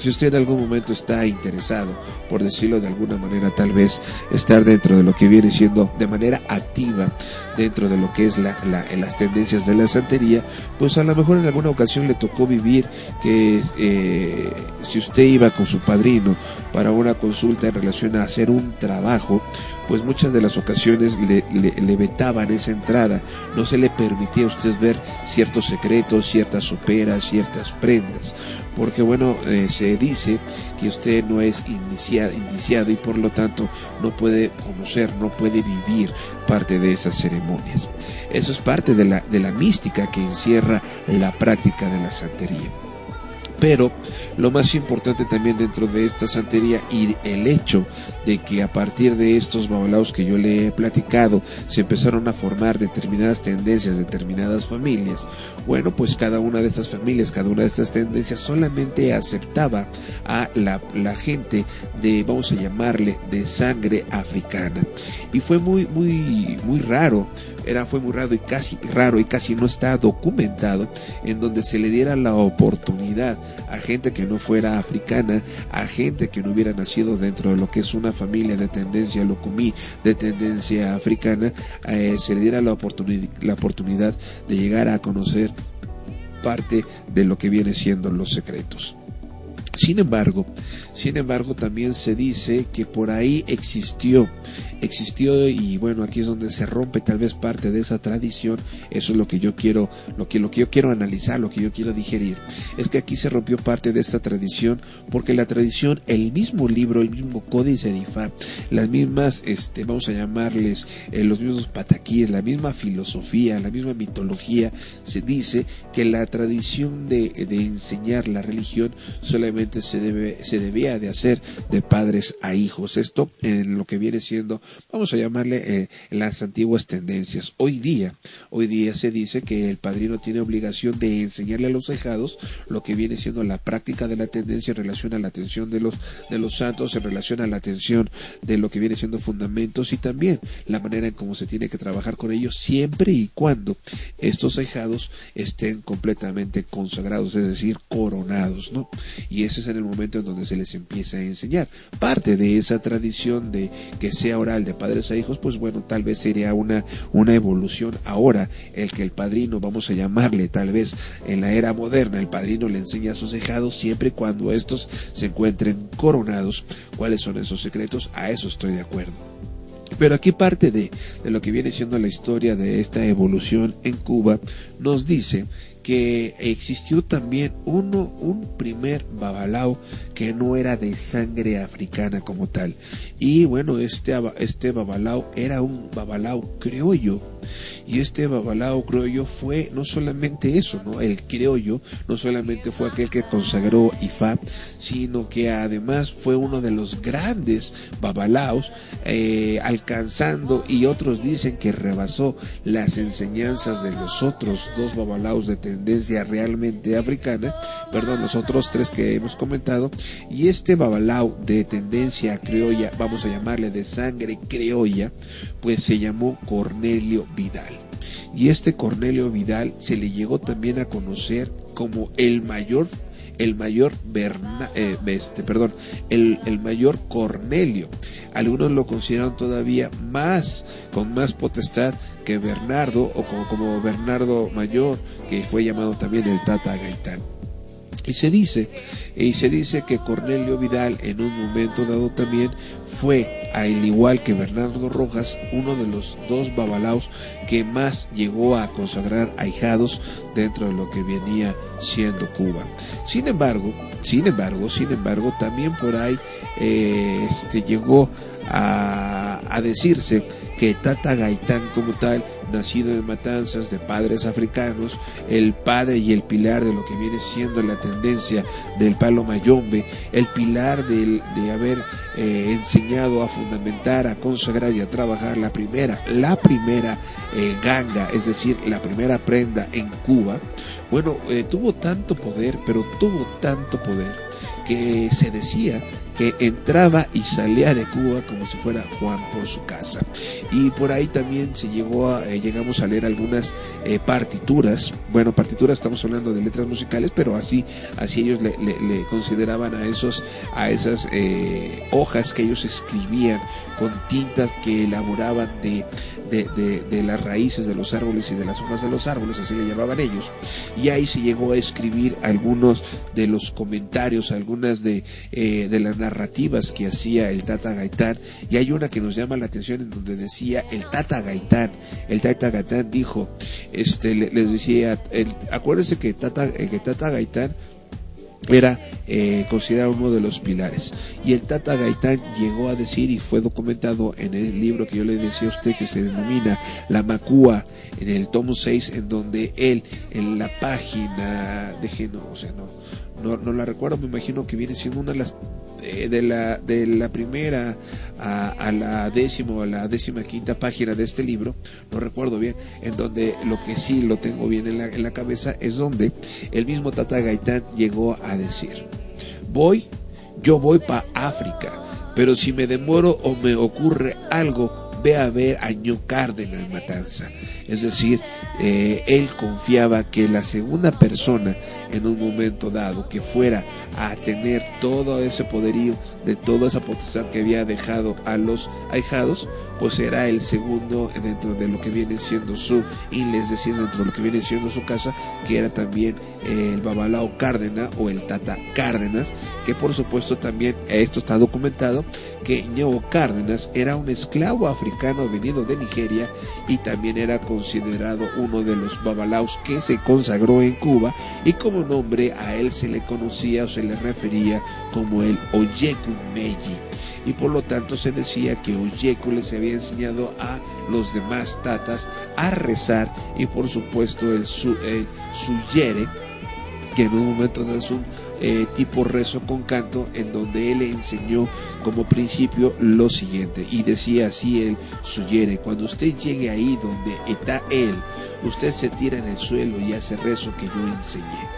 G: si usted en algún momento está interesado, por decirlo de alguna manera, tal vez estar dentro de lo que viene siendo de manera activa dentro de lo que es la, en las tendencias de la santería, pues a lo mejor en alguna ocasión le tocó vivir que eh, si usted iba con su padrino para una consulta en relación a hacer un trabajo, pues muchas de las ocasiones le, le- le vetaban esa entrada, no se le permitía a usted ver ciertos secretos, ciertas soperas, ciertas prendas, porque bueno, eh, se dice que usted no es inicia- iniciado y por lo tanto no puede conocer, no puede vivir parte de esas ceremonias. Eso es parte de la, de la mística que encierra la práctica de la santería. Pero lo más importante también dentro de esta santería y el hecho de que a partir de estos babalaos que yo le he platicado se empezaron a formar determinadas tendencias, determinadas familias. Bueno, pues cada una de estas familias, cada una de estas tendencias solamente aceptaba a la, la gente de, vamos a llamarle, de sangre africana. Y fue muy, muy, muy raro era fue muy raro y casi raro y casi no está documentado en donde se le diera la oportunidad a gente que no fuera africana, a gente que no hubiera nacido dentro de lo que es una familia de tendencia locumí, de tendencia africana, eh, se le diera la la oportunidad de llegar a conocer parte de lo que viene siendo los secretos. Sin embargo, sin embargo, también se dice que por ahí existió, existió y bueno, aquí es donde se rompe tal vez parte de esa tradición. Eso es lo que yo quiero, lo que, lo que yo quiero analizar, lo que yo quiero digerir. Es que aquí se rompió parte de esta tradición porque la tradición, el mismo libro, el mismo códice de Ifá, las mismas, este, vamos a llamarles, eh, los mismos pataquíes, la misma filosofía, la misma mitología, se dice que la tradición de, de enseñar la religión solamente se debe, se debía de hacer de padres a hijos. Esto en lo que viene siendo, vamos a llamarle eh, las antiguas tendencias. Hoy día, hoy día se dice que el padrino tiene obligación de enseñarle a los dejados lo que viene siendo la práctica de la tendencia en relación a la atención de los, de los santos, en relación a la atención de lo que viene siendo fundamentos y también la manera en cómo se tiene que trabajar con ellos siempre y cuando estos dejados estén completamente consagrados, es decir, coronados, ¿no? Y ese es en el momento en donde se les empieza a enseñar. Parte de esa tradición de que sea oral de padres a hijos, pues bueno, tal vez sería una, una evolución ahora, el que el padrino, vamos a llamarle tal vez en la era moderna, el padrino le enseña a sus dejados siempre y cuando estos se encuentren coronados. ¿Cuáles son esos secretos? A eso estoy de acuerdo. Pero aquí parte de, de lo que viene siendo la historia de esta evolución en Cuba nos dice que existió también uno, un primer babalao que no era de sangre africana como tal. Y bueno, este, este babalao era un babalao criollo. Y este babalao criollo fue no solamente eso, ¿no? El criollo no solamente fue aquel que consagró Ifá, sino que además fue uno de los grandes babalaos, eh, alcanzando, y otros dicen que rebasó las enseñanzas de los otros dos babalaos de tendencia realmente africana, perdón, los otros tres que hemos comentado, y este babalao de tendencia criolla, vamos a llamarle de sangre criolla, pues se llamó Cornelio Vidal. Y este Cornelio Vidal se le llegó también a conocer como el mayor el mayor Berna, eh, este, perdón, el, el mayor Cornelio. Algunos lo consideran todavía más, con más potestad que Bernardo, o como, como Bernardo Mayor, que fue llamado también el Tata Gaitán. Y se dice, y se dice que Cornelio Vidal en un momento dado también fue, al igual que Bernardo Rojas, uno de los dos babalaos que más llegó a consagrar ahijados dentro de lo que venía siendo Cuba. Sin embargo, sin embargo, sin embargo, también por ahí eh, este, llegó a, a decirse que Tata Gaitán como tal, nacido en matanzas de padres africanos, el padre y el pilar de lo que viene siendo la tendencia del palo mayombe, el pilar de haber eh, enseñado a fundamentar, a consagrar y a trabajar la primera, la primera eh, ganga, es decir, la primera prenda en Cuba, bueno, eh, tuvo tanto poder, pero tuvo tanto poder que se decía que entraba y salía de Cuba como si fuera Juan por su casa. Y por ahí también se llegó a, eh, llegamos a leer algunas eh, partituras. Bueno, partituras estamos hablando de letras musicales, pero así, así ellos le, consideraban a esos, a esas eh, hojas que ellos escribían con tintas que elaboraban de, de, de- de las raíces de los árboles y de las hojas de los árboles, así le llamaban ellos. Y ahí se llegó a escribir algunos de los comentarios, algunas de, eh, de las narrativas que hacía el Tata Gaitán. Y hay una que nos llama la atención en donde decía el Tata Gaitán. El Tata Gaitán dijo, este, le- les decía, el, acuérdense que Tata, eh, que Tata Gaitán era eh, considerado uno de los pilares. Y el Tata Gaitán llegó a decir, y fue documentado en el libro que yo le decía a usted, que se denomina La Macúa, en el tomo 6, en donde él, en la página, deje, no, o sea, no, no, no la recuerdo, me imagino que viene siendo una de las eh, de la, de la primera a, la décima a la décima quinta página de este libro, no recuerdo bien, en donde lo que sí lo tengo bien en la, en la cabeza es donde el mismo Tata Gaitán llegó a decir, voy, yo voy para África, pero si me demoro o me ocurre algo, ve a ver a Ño Cárdenas en Matanza. Es decir, eh, él confiaba que la segunda persona en un momento dado que fuera a tener todo ese poderío de toda esa potestad que había dejado a los ahijados, pues era el segundo dentro de lo que viene siendo su isla, es decir, dentro de lo que viene siendo su casa, que era también el Babalao Cárdenas o el Tata Cárdenas, que por supuesto también, esto está documentado, que Ño Cárdenas era un esclavo africano venido de Nigeria y también era considerado uno de los babalaos que se consagró en Cuba y como nombre a él se le conocía o se le refería como el Oyeku Meji y por lo tanto se decía que Oyeku les había enseñado a los demás tatas a rezar y por supuesto el, su, el suyere que en un momento es un eh, tipo rezo con canto en donde él le enseñó como principio lo siguiente y decía así él suyere cuando usted llegue ahí donde está él usted se tira en el suelo y hace rezo que yo enseñé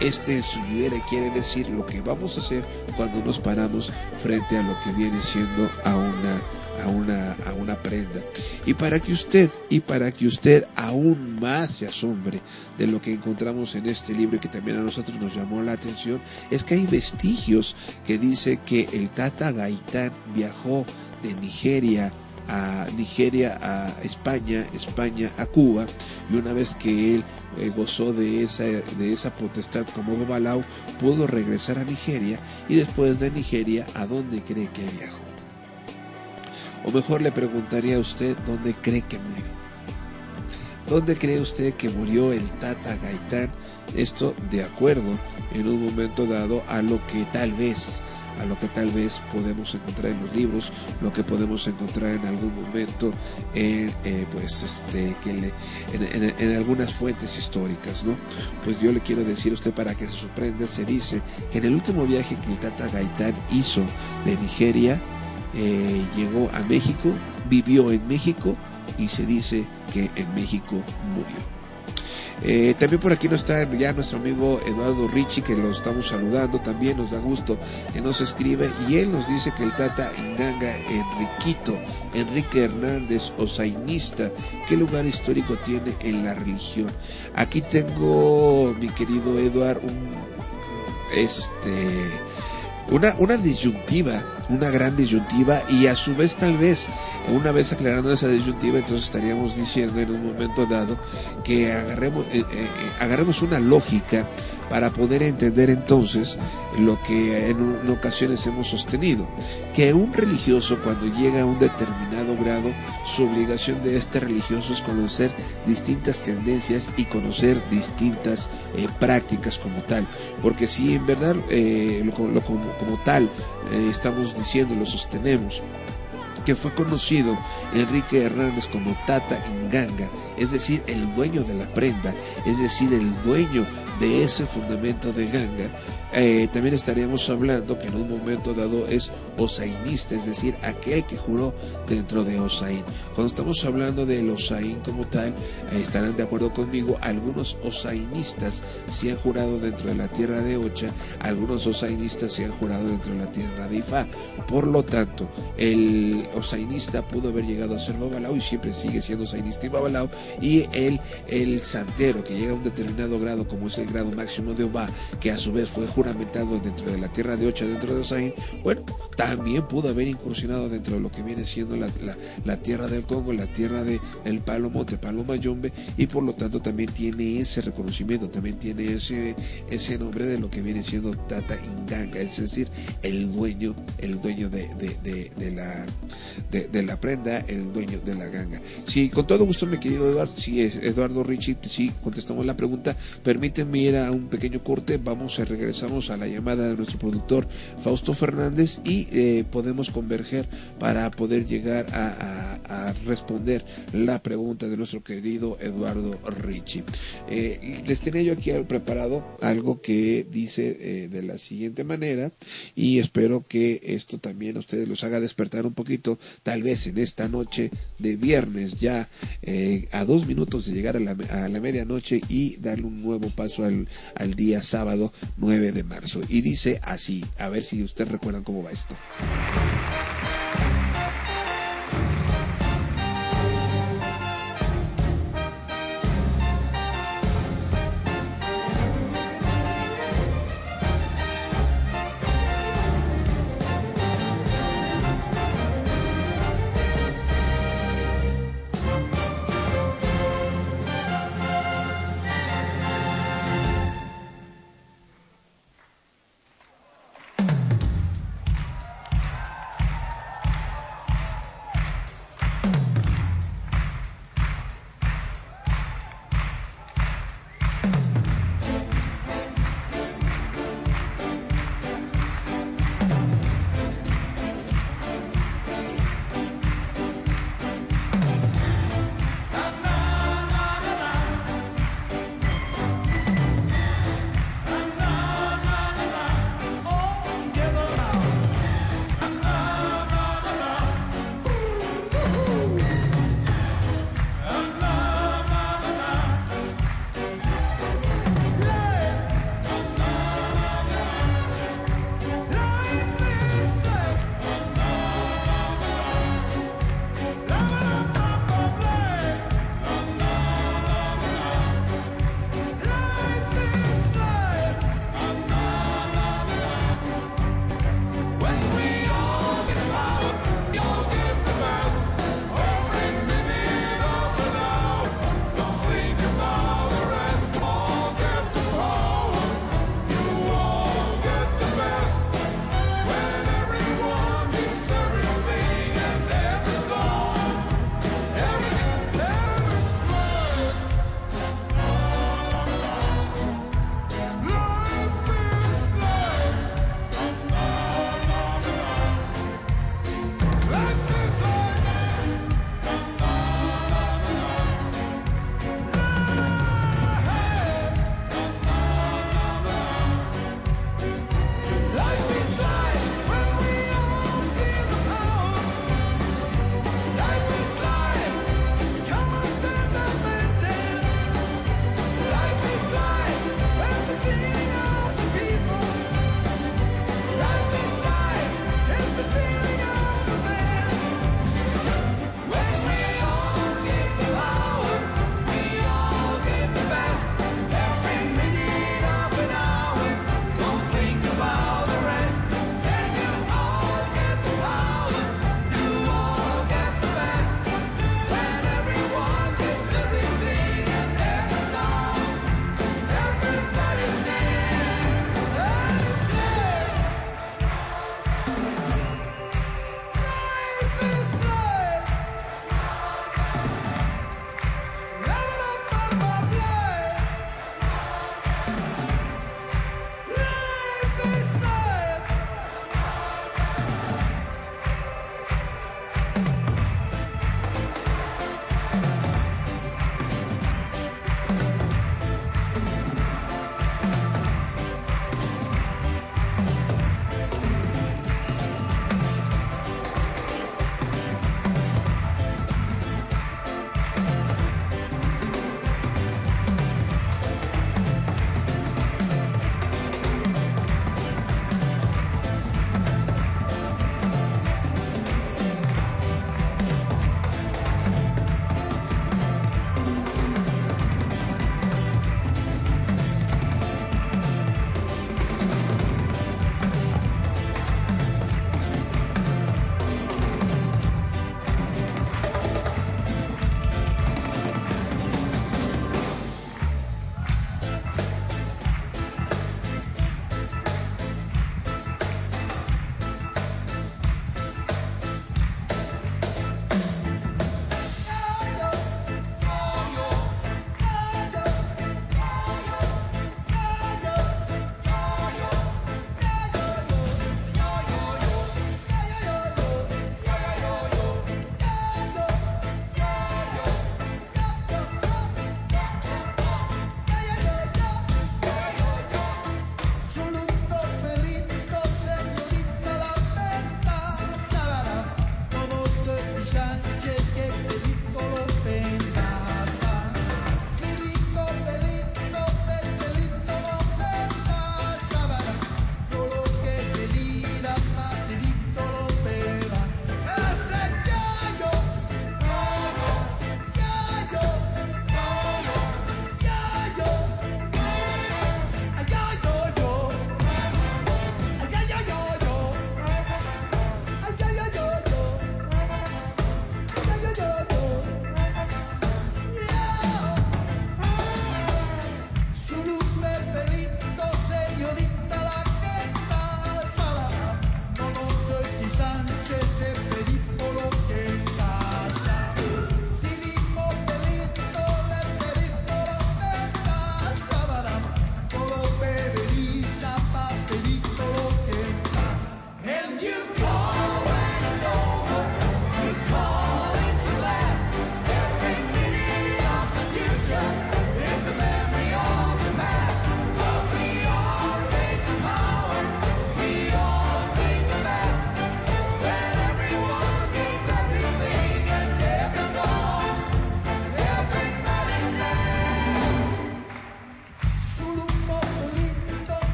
G: este suyere quiere decir lo que vamos a hacer cuando nos paramos frente a lo que viene siendo a una a una, a una prenda. Y para que usted, y para que usted aún más se asombre de lo que encontramos en este libro que también a nosotros nos llamó la atención, es que hay vestigios que dice que el Tata Gaitán viajó de Nigeria a Nigeria a España, España a Cuba, y una vez que él eh, gozó de esa, de esa potestad como Babalao, pudo regresar a Nigeria y después de Nigeria, ¿a dónde cree que viajó? O mejor le preguntaría a usted dónde cree que murió. ¿Dónde cree usted que murió el Tata Gaitán? Esto de acuerdo en un momento dado a lo que tal vez a lo que tal vez podemos encontrar en los libros, lo que podemos encontrar en algún momento en, eh, pues, este, que en, algunas fuentes históricas, ¿no? Pues yo le quiero decir a usted para que se sorprenda, se dice que en el último viaje que el Tata Gaitán hizo de Nigeria, eh, llegó a México, vivió en México y se dice que en México murió. Eh, también por aquí no está ya nuestro amigo Eduardo Ricci, que lo estamos saludando. También nos da gusto que nos escribe. Y él nos dice que el Tata Inganga Enriquito, Enrique Hernández, osainista, ¿qué lugar histórico tiene en la religión? Aquí tengo, mi querido Eduard, un, este, una, una disyuntiva, una gran disyuntiva y a su vez tal vez, una vez aclarando esa disyuntiva, entonces estaríamos diciendo en un momento dado que agarremos, eh, eh, agarremos una lógica para poder entender entonces lo que en, ocasiones hemos sostenido, que un religioso cuando llega a un determinado grado, su obligación de este religioso es conocer distintas tendencias y conocer distintas eh, prácticas como tal, porque si en verdad eh, lo, lo como, como tal estamos diciendo, lo sostenemos, que fue conocido Enrique Hernández como Tata Inganga, es decir, el dueño de la prenda, es decir, el dueño de ese fundamento de ganga, eh, también estaríamos hablando que en un momento dado es osainista, es decir, aquel que juró dentro de Osain. Cuando estamos hablando del Osain como tal, eh, estarán de acuerdo conmigo, algunos osainistas sí han jurado dentro de la tierra de Ocha, algunos osainistas sí han jurado dentro de la tierra de Ifá. Por lo tanto, el osainista pudo haber llegado a ser Babalao y siempre sigue siendo osainista y Babalao, y el, el santero que llega a un determinado grado, como es el grado máximo de Oba, que a su vez fue juramentado dentro de la tierra de Ocha, dentro de Osain, bueno, también pudo haber incursionado dentro de lo que viene siendo la, la, tierra del Congo, la tierra de el Palo Monte, Palo Mayombe, y por lo tanto también tiene ese reconocimiento, también tiene ese, ese nombre de lo que viene siendo Tata Inganga, es decir, el dueño, el dueño de, de, de, de la, de, de, la prenda, el dueño de la ganga. Sí, con todo gusto, mi querido Eduardo, sí, Eduardo Richie, sí, contestamos la pregunta, permítanme ir a un pequeño corte, vamos a regresamos a la llamada de nuestro productor Fausto Fernández y eh, podemos converger para poder llegar a, responder la pregunta de nuestro querido Eduardo Richie. Eh, les tenía yo aquí preparado algo que dice eh, de la siguiente manera y espero que esto también a ustedes los haga despertar un poquito, tal vez en esta noche de viernes ya a dos minutos de llegar a la, a la medianoche y darle un nuevo paso al, al día sábado 9 de marzo. Y dice así, a ver si ustedes recuerdan cómo va esto.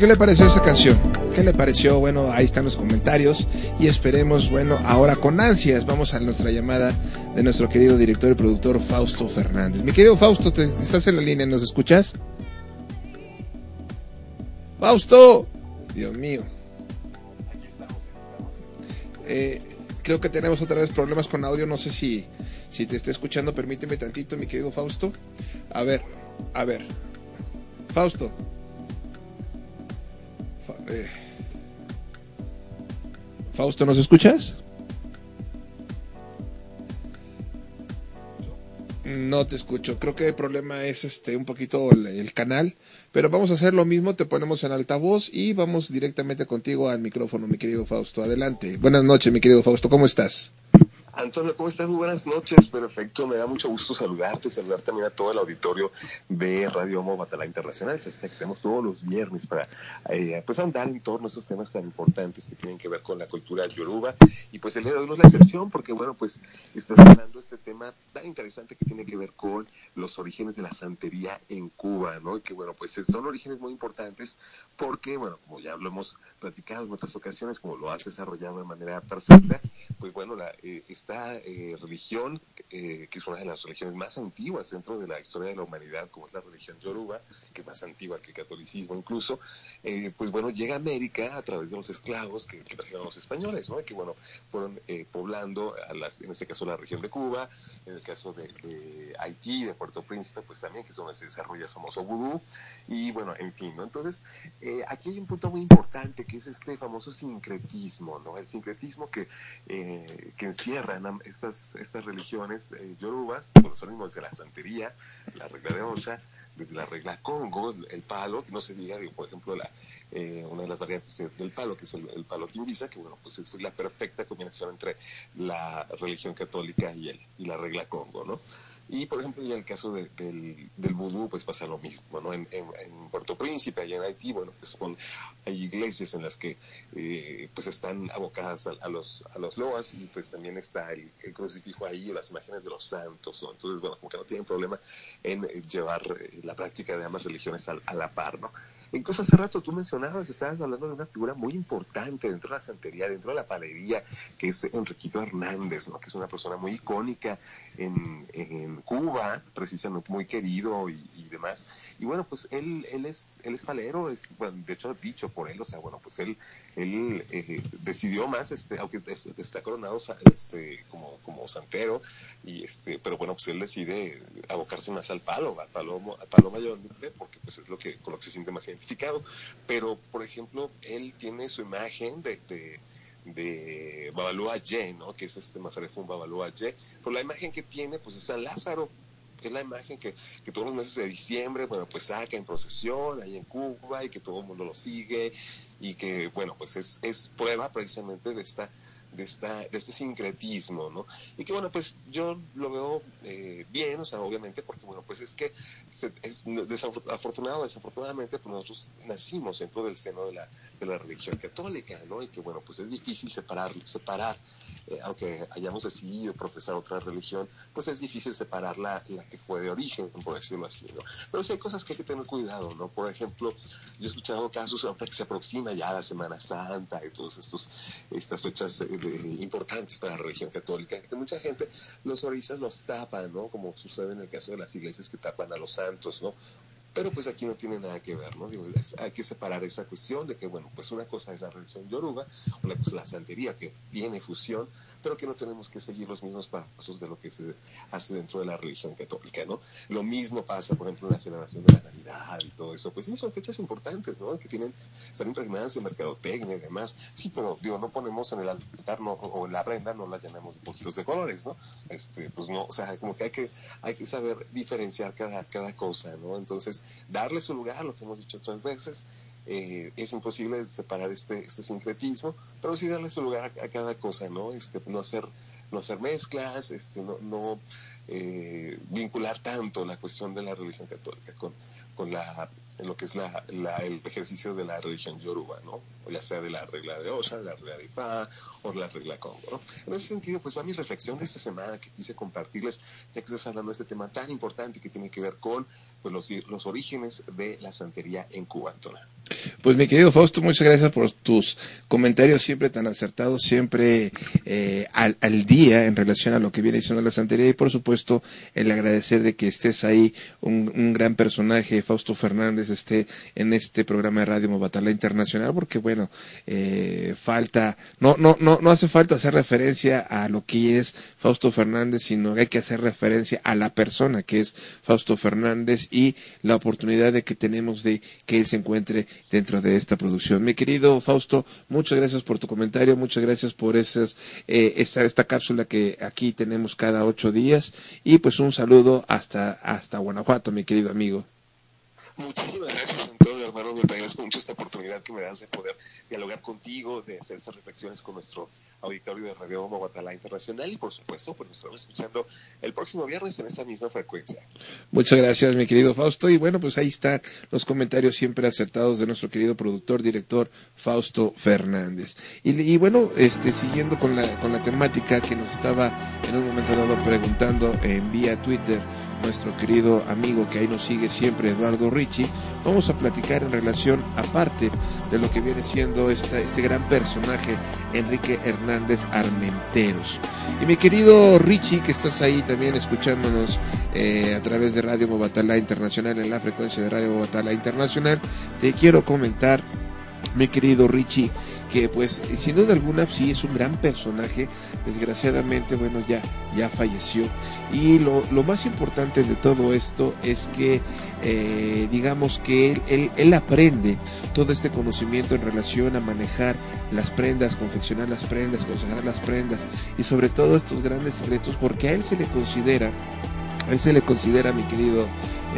G: Qué le pareció esa canción? ¿Qué le pareció? Bueno, ahí están los comentarios y esperemos, bueno, ahora con ansias vamos a nuestra llamada de nuestro querido director y productor Fausto Fernández. Mi querido Fausto, ¿te- ¿estás en la línea? ¿Nos escuchas? Fausto, Dios mío. Eh, creo que tenemos otra vez problemas con audio, no sé si, si te está escuchando, permíteme tantito, mi querido Fausto. A ver, a ver. Fausto. Fausto, ¿nos escuchas? No te escucho. Creo que el problema es este un poquito el, el canal, pero vamos a hacer lo mismo, te ponemos en altavoz y vamos directamente contigo al micrófono, mi querido Fausto. Adelante. Buenas noches, mi querido Fausto, ¿cómo estás?
I: Antonio, ¿cómo estás? Muy buenas noches. Perfecto, me da mucho gusto saludarte, saludar también a todo el auditorio de Radio Homo Batalá Internacional. Es este tenemos todos los viernes para eh, pues andar en torno a estos temas tan importantes que tienen que ver con la cultura yoruba. Y pues el día de hoy la excepción porque, bueno, pues estás hablando de este tema tan interesante que tiene que ver con los orígenes de la santería en Cuba, ¿no? Y que, bueno, pues son orígenes muy importantes porque, bueno, como ya lo hemos platicado en otras ocasiones, como lo has desarrollado de manera perfecta, pues bueno, la, eh, esta eh, religión, eh, que es una de las religiones más antiguas dentro de la historia de la humanidad, como es la religión yoruba, que es más antigua que el catolicismo incluso, eh, pues bueno, llega a América a través de los esclavos que, trajeron los españoles, ¿no? Que bueno, fueron eh, poblando, a las, en este caso la región de Cuba, en el caso de, de Haití, de Puerto Príncipe, pues también, que es donde se desarrolla el famoso vudú, y bueno, en fin, ¿no? Entonces, aquí hay un punto muy importante que es este famoso sincretismo, ¿no? El sincretismo que, eh, que encierran estas, estas religiones eh, yorubas, con los órganos de la santería, la regla de Osha, desde la regla Congo, el, palo, que no se diga, digo, por ejemplo, eh, una de las variantes de- del palo, que es el, palo timbisa, que bueno, pues es la perfecta combinación entre la religión católica y, el, y la regla Congo, ¿no? Y, por ejemplo, ya en el caso de- del, del vudú, pues pasa lo mismo, ¿no? En, en, en Puerto Príncipe, allá en Haití, bueno, pues son, hay iglesias en las que eh, pues están abocadas a, a los, a los loas y pues también está el, el crucifijo ahí, las imágenes de los santos, ¿no? Entonces, bueno, como que no tienen problema en eh, llevar eh, la práctica de ambas religiones a, a la par, ¿no? Incluso hace rato tú mencionabas, estabas hablando de una figura muy importante dentro de la santería, dentro de la palería, que es Enriquito Hernández, ¿no? que es una persona muy icónica en, en Cuba, precisamente muy querido y, y demás. Y bueno, pues él, él, es, él es palero, es, bueno, de hecho dicho él, o sea, bueno, pues él, él eh, decidió más, este, aunque es- está coronado este, como, como santero, y este, pero bueno, pues él decide abocarse más al palo, al palo, al palo mayor, porque pues es lo que, con lo que se siente más identificado. Pero, por ejemplo, él tiene su imagen de, de, de ¿no? Que es este Maferefun Babalúa Ye. Pero la imagen que tiene, pues es San Lázaro. Es la imagen que, que todos los meses de diciembre, bueno, pues saca en procesión ahí en Cuba y que todo el mundo lo sigue y que, bueno, pues es, es prueba precisamente de esta de esta de este sincretismo, ¿no? Y que bueno, pues yo lo veo eh, bien, o sea, obviamente, porque bueno, pues es que se- es desafortunado, desafortunadamente, pues nosotros nacimos dentro del seno de la, de la religión católica, ¿no? Y que bueno, pues es difícil separar, separar, eh, aunque hayamos decidido profesar otra religión, pues es difícil separar la, la que fue de origen, por decirlo así, ¿no? Pero sí hay cosas que hay que tener cuidado, ¿no? Por ejemplo, yo he escuchado casos ahorita que se aproxima ya la Semana Santa y todas estas fechas eh, importantes para la religión católica, que mucha gente los orisas los tapan, ¿no? Como sucede en el caso de las iglesias que tapan a los santos, ¿no? Pero pues aquí no tiene nada que ver, ¿no? Digo, hay que separar esa cuestión de que, bueno, pues una cosa es la religión yoruba, una cosa es la santería que tiene fusión, pero que no tenemos que seguir los mismos pasos de lo que se hace dentro de la religión católica, ¿no? Lo mismo pasa, por ejemplo, en la celebración de la Navidad y todo eso, pues sí, son fechas importantes, ¿no? Que tienen, están impregnadas de mercadotecnia y demás, sí, pero digo, no ponemos en el altar no, o en la prenda, no la llenamos de poquitos de colores, ¿no? Este, pues no, o sea, como que hay que, hay que saber diferenciar cada, cada cosa, ¿no? Entonces, darle su lugar, lo que hemos dicho otras veces, eh, es imposible separar este, este sincretismo, pero sí darle su lugar a, a cada cosa, ¿no? Este, no hacer, no hacer mezclas, este, no, no eh, vincular tanto la cuestión de la religión católica con, con la, lo que es la, el ejercicio de la religión yoruba, ¿no? Ya sea de la regla de Osha, la regla de Ifá o la regla Congo, ¿no? En ese sentido, pues va mi reflexión de esta semana que quise compartirles, ya que estás hablando de este tema tan importante que tiene que ver con pues, los, los orígenes de la santería en Cuba, Antonio.
G: Pues mi querido Fausto, muchas gracias por tus comentarios siempre tan acertados, siempre eh, al, al día en relación a lo que viene diciendo la santería y por supuesto el agradecer de que estés ahí, un, un gran personaje, Fausto Fernández, esté en este programa de Radio Movatala Internacional, porque bueno, eh, falta, no, no, no, no hace falta hacer referencia a lo que es Fausto Fernández, sino hay que hacer referencia a la persona que es Fausto Fernández y la oportunidad de que tenemos de que él se encuentre dentro de esta producción. Mi querido Fausto, muchas gracias por tu comentario, muchas gracias por esas, eh, esta, esta cápsula que aquí tenemos cada ocho días y pues un saludo hasta, hasta Guanajuato, mi querido amigo.
I: Muchísimas gracias, Antonio, hermano. Me agradezco mucho esta oportunidad que me das de poder dialogar contigo, de hacer estas reflexiones con nuestro auditorio de Radio Homo Guatalá Internacional y, por supuesto, pues nos estaremos escuchando el próximo viernes en esta misma frecuencia.
G: Muchas gracias, mi querido Fausto. Y bueno, pues ahí están los comentarios siempre acertados de nuestro querido productor, director Fausto Fernández. Y, y bueno, este, siguiendo con la, con la temática que nos estaba en un momento dado preguntando en vía Twitter nuestro querido amigo que ahí nos sigue siempre, Eduardo Ricci, vamos a platicar en relación aparte de lo que viene siendo esta, este gran personaje, Enrique Hernández Armenteros. Y mi querido Richie, que estás ahí también escuchándonos eh, a través de Radio Movatala Internacional, en la frecuencia de Radio Movatala Internacional, te quiero comentar, mi querido Richie, que pues sin duda alguna sí es un gran personaje, desgraciadamente bueno ya, ya falleció. Y lo, lo más importante de todo esto es que eh, digamos que él, él, aprende todo este conocimiento en relación a manejar las prendas, confeccionar las prendas, consagrar las prendas y sobre todo estos grandes secretos porque a él se le considera, a él se le considera mi querido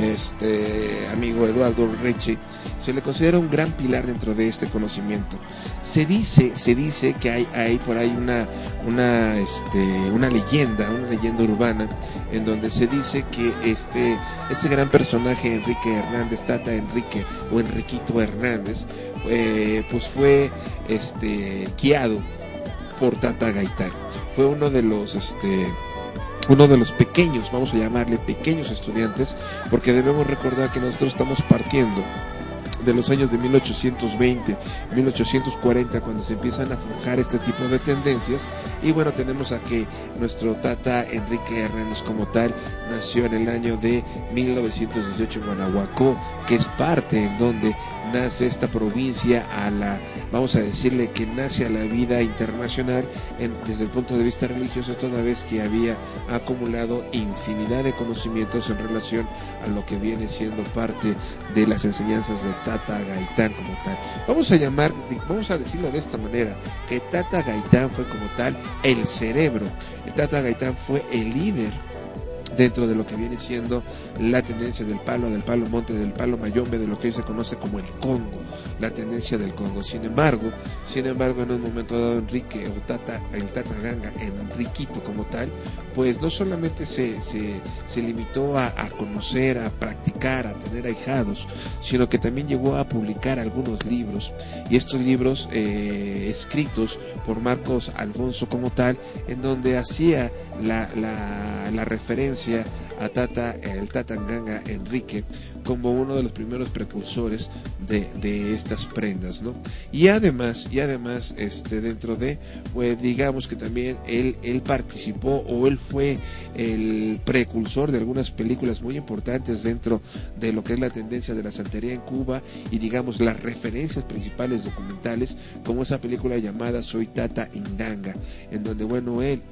G: este amigo Eduardo Reche, se le considera un gran pilar dentro de este conocimiento. Se dice, se dice que hay, hay por ahí una, una, este, una leyenda, una leyenda urbana, en donde se dice que este, este gran personaje, Enrique Hernández, Tata Enrique o Enriquito Hernández, eh, pues fue este, guiado por Tata Gaitán. Fue uno de los, este, uno de los pequeños, vamos a llamarle pequeños estudiantes, porque debemos recordar que nosotros estamos partiendo de los años de 1820, 1840, cuando se empiezan a forjar este tipo de tendencias. Y bueno, tenemos a que nuestro tata Enrique Hernández como tal nació en el año de 1918 en Guanajuato, que es parte en donde nace esta provincia a la, vamos a decirle que nace a la vida internacional en, desde el punto de vista religioso, toda vez que había acumulado infinidad de conocimientos en relación a lo que viene siendo parte de las enseñanzas de Tata Gaitán como tal. Vamos a llamar, vamos a decirlo de esta manera, que Tata Gaitán fue como tal el cerebro. El Tata Gaitán fue el líder dentro de lo que viene siendo la tendencia del palo, del palo monte, del palo mayombe, de lo que hoy se conoce como el Congo, la tendencia del Congo. Sin embargo, sin embargo, en un momento dado Enrique o Tata, el Tata Ganga, Enriquito como tal, pues no solamente se, se, se limitó a, a, conocer, a practicar, a tener ahijados, sino que también llegó a publicar algunos libros. Y estos libros eh, escritos por Marcos Alfonso como tal, en donde hacía la, la, la a Tata, el Tatanganga Enrique como uno de los primeros precursores de, de, estas prendas, ¿no? Y además, y además, este, dentro de, pues digamos que también él, él participó o él fue el precursor de algunas películas muy importantes dentro de lo que es la tendencia de la santería en Cuba y digamos las referencias principales documentales, como esa película llamada Soy Tata Indanga, en donde, bueno, él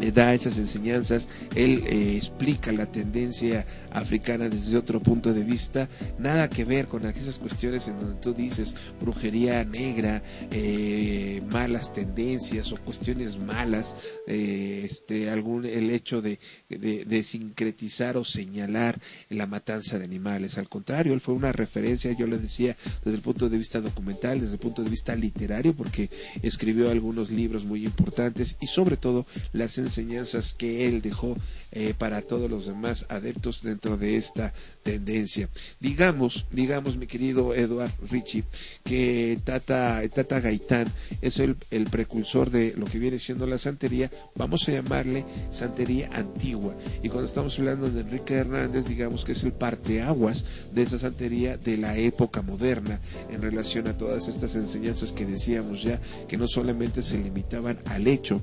G: le da esas enseñanzas, él eh, explica la tendencia africana desde otro punto de vista, nada que ver con esas cuestiones en donde tú dices brujería negra, eh, malas tendencias o cuestiones malas, eh, este, algún, el hecho de, de, sincretizar o señalar la matanza de animales. Al contrario, él fue una referencia, yo le decía, desde el punto de vista documental, desde el punto de vista literario, porque escribió algunos libros muy importantes y sobre todo las enseñanzas que él dejó eh, para todos los demás adeptos dentro de esta tendencia. Digamos, digamos, mi querido Eduard Richie, que Tata, Tata Gaitán es el, el precursor de lo que viene siendo la santería, vamos a llamarle santería antigua. Y cuando estamos hablando de Enrique Hernández, digamos que es el parteaguas de esa santería de la época moderna en relación a todas estas enseñanzas que decíamos ya, que no solamente se limitaban al hecho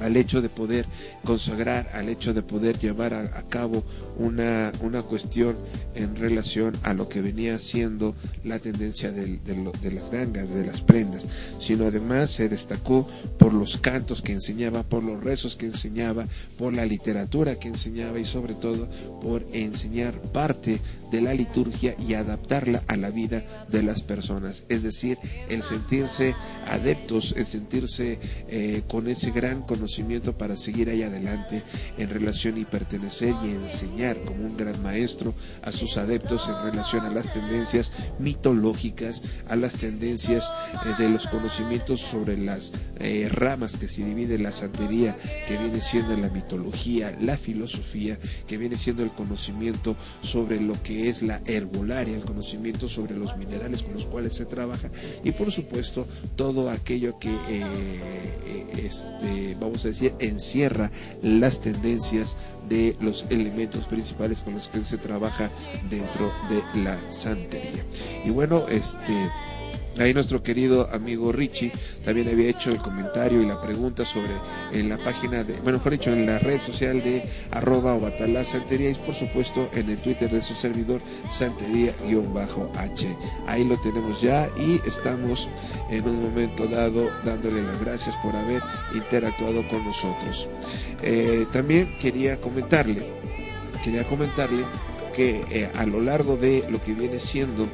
G: al hecho de poder consagrar, al hecho de poder llevar a, cabo una, una cuestión en relación a lo que venía siendo la tendencia de, de las gangas, de las prendas, sino además se destacó por los cantos que enseñaba, por los rezos que enseñaba, por la literatura que enseñaba y sobre todo por enseñar parte de la liturgia y adaptarla a la vida de las personas. Es decir, el sentirse adeptos, el sentirse eh, con ese gran conocimiento para seguir ahí adelante en relación y pertenecer y enseñar como un gran maestro a sus adeptos en relación a las tendencias mitológicas, a las tendencias eh, de los conocimientos sobre las eh, ramas que se divide la santería, que viene siendo la mitología, la filosofía, que viene siendo el conocimiento sobre lo que es la herbolaria, el conocimiento sobre los minerales con los cuales se trabaja y por supuesto todo aquello que eh, eh, este, vamos a decir encierra las tendencias de los elementos principales con los que se trabaja dentro de la santería. Y bueno, este Ahí nuestro querido amigo Richie también había hecho el comentario y la pregunta sobre en la página de, bueno, mejor dicho, en la red social de arroba o batalá santería y por supuesto en el Twitter de su servidor santería-h. Ahí lo tenemos ya y estamos en un momento dado dándole las gracias por haber interactuado con nosotros. Eh, también quería comentarle, quería comentarle que eh, a lo largo de lo que viene siendo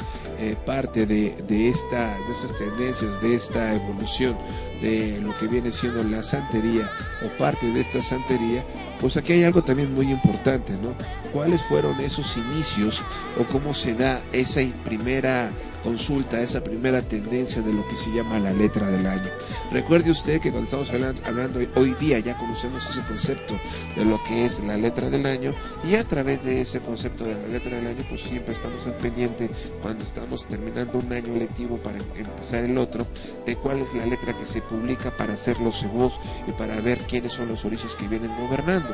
G: eh, parte de, de, esta, de estas tendencias, de esta evolución, de lo que viene siendo la santería o parte de esta santería, pues aquí hay algo también muy importante, ¿no? ¿Cuáles fueron esos inicios o cómo se da esa primera consulta, esa primera tendencia de lo que se llama la letra del año. Recuerde usted que cuando estamos hablando, hoy día ya conocemos ese concepto de lo que es la letra del año y a través de ese concepto de la letra del año pues siempre estamos al pendiente cuando estamos terminando un año lectivo para empezar el otro de cuál es la letra que se publica para hacer los y para ver quiénes son los orígenes que vienen gobernando.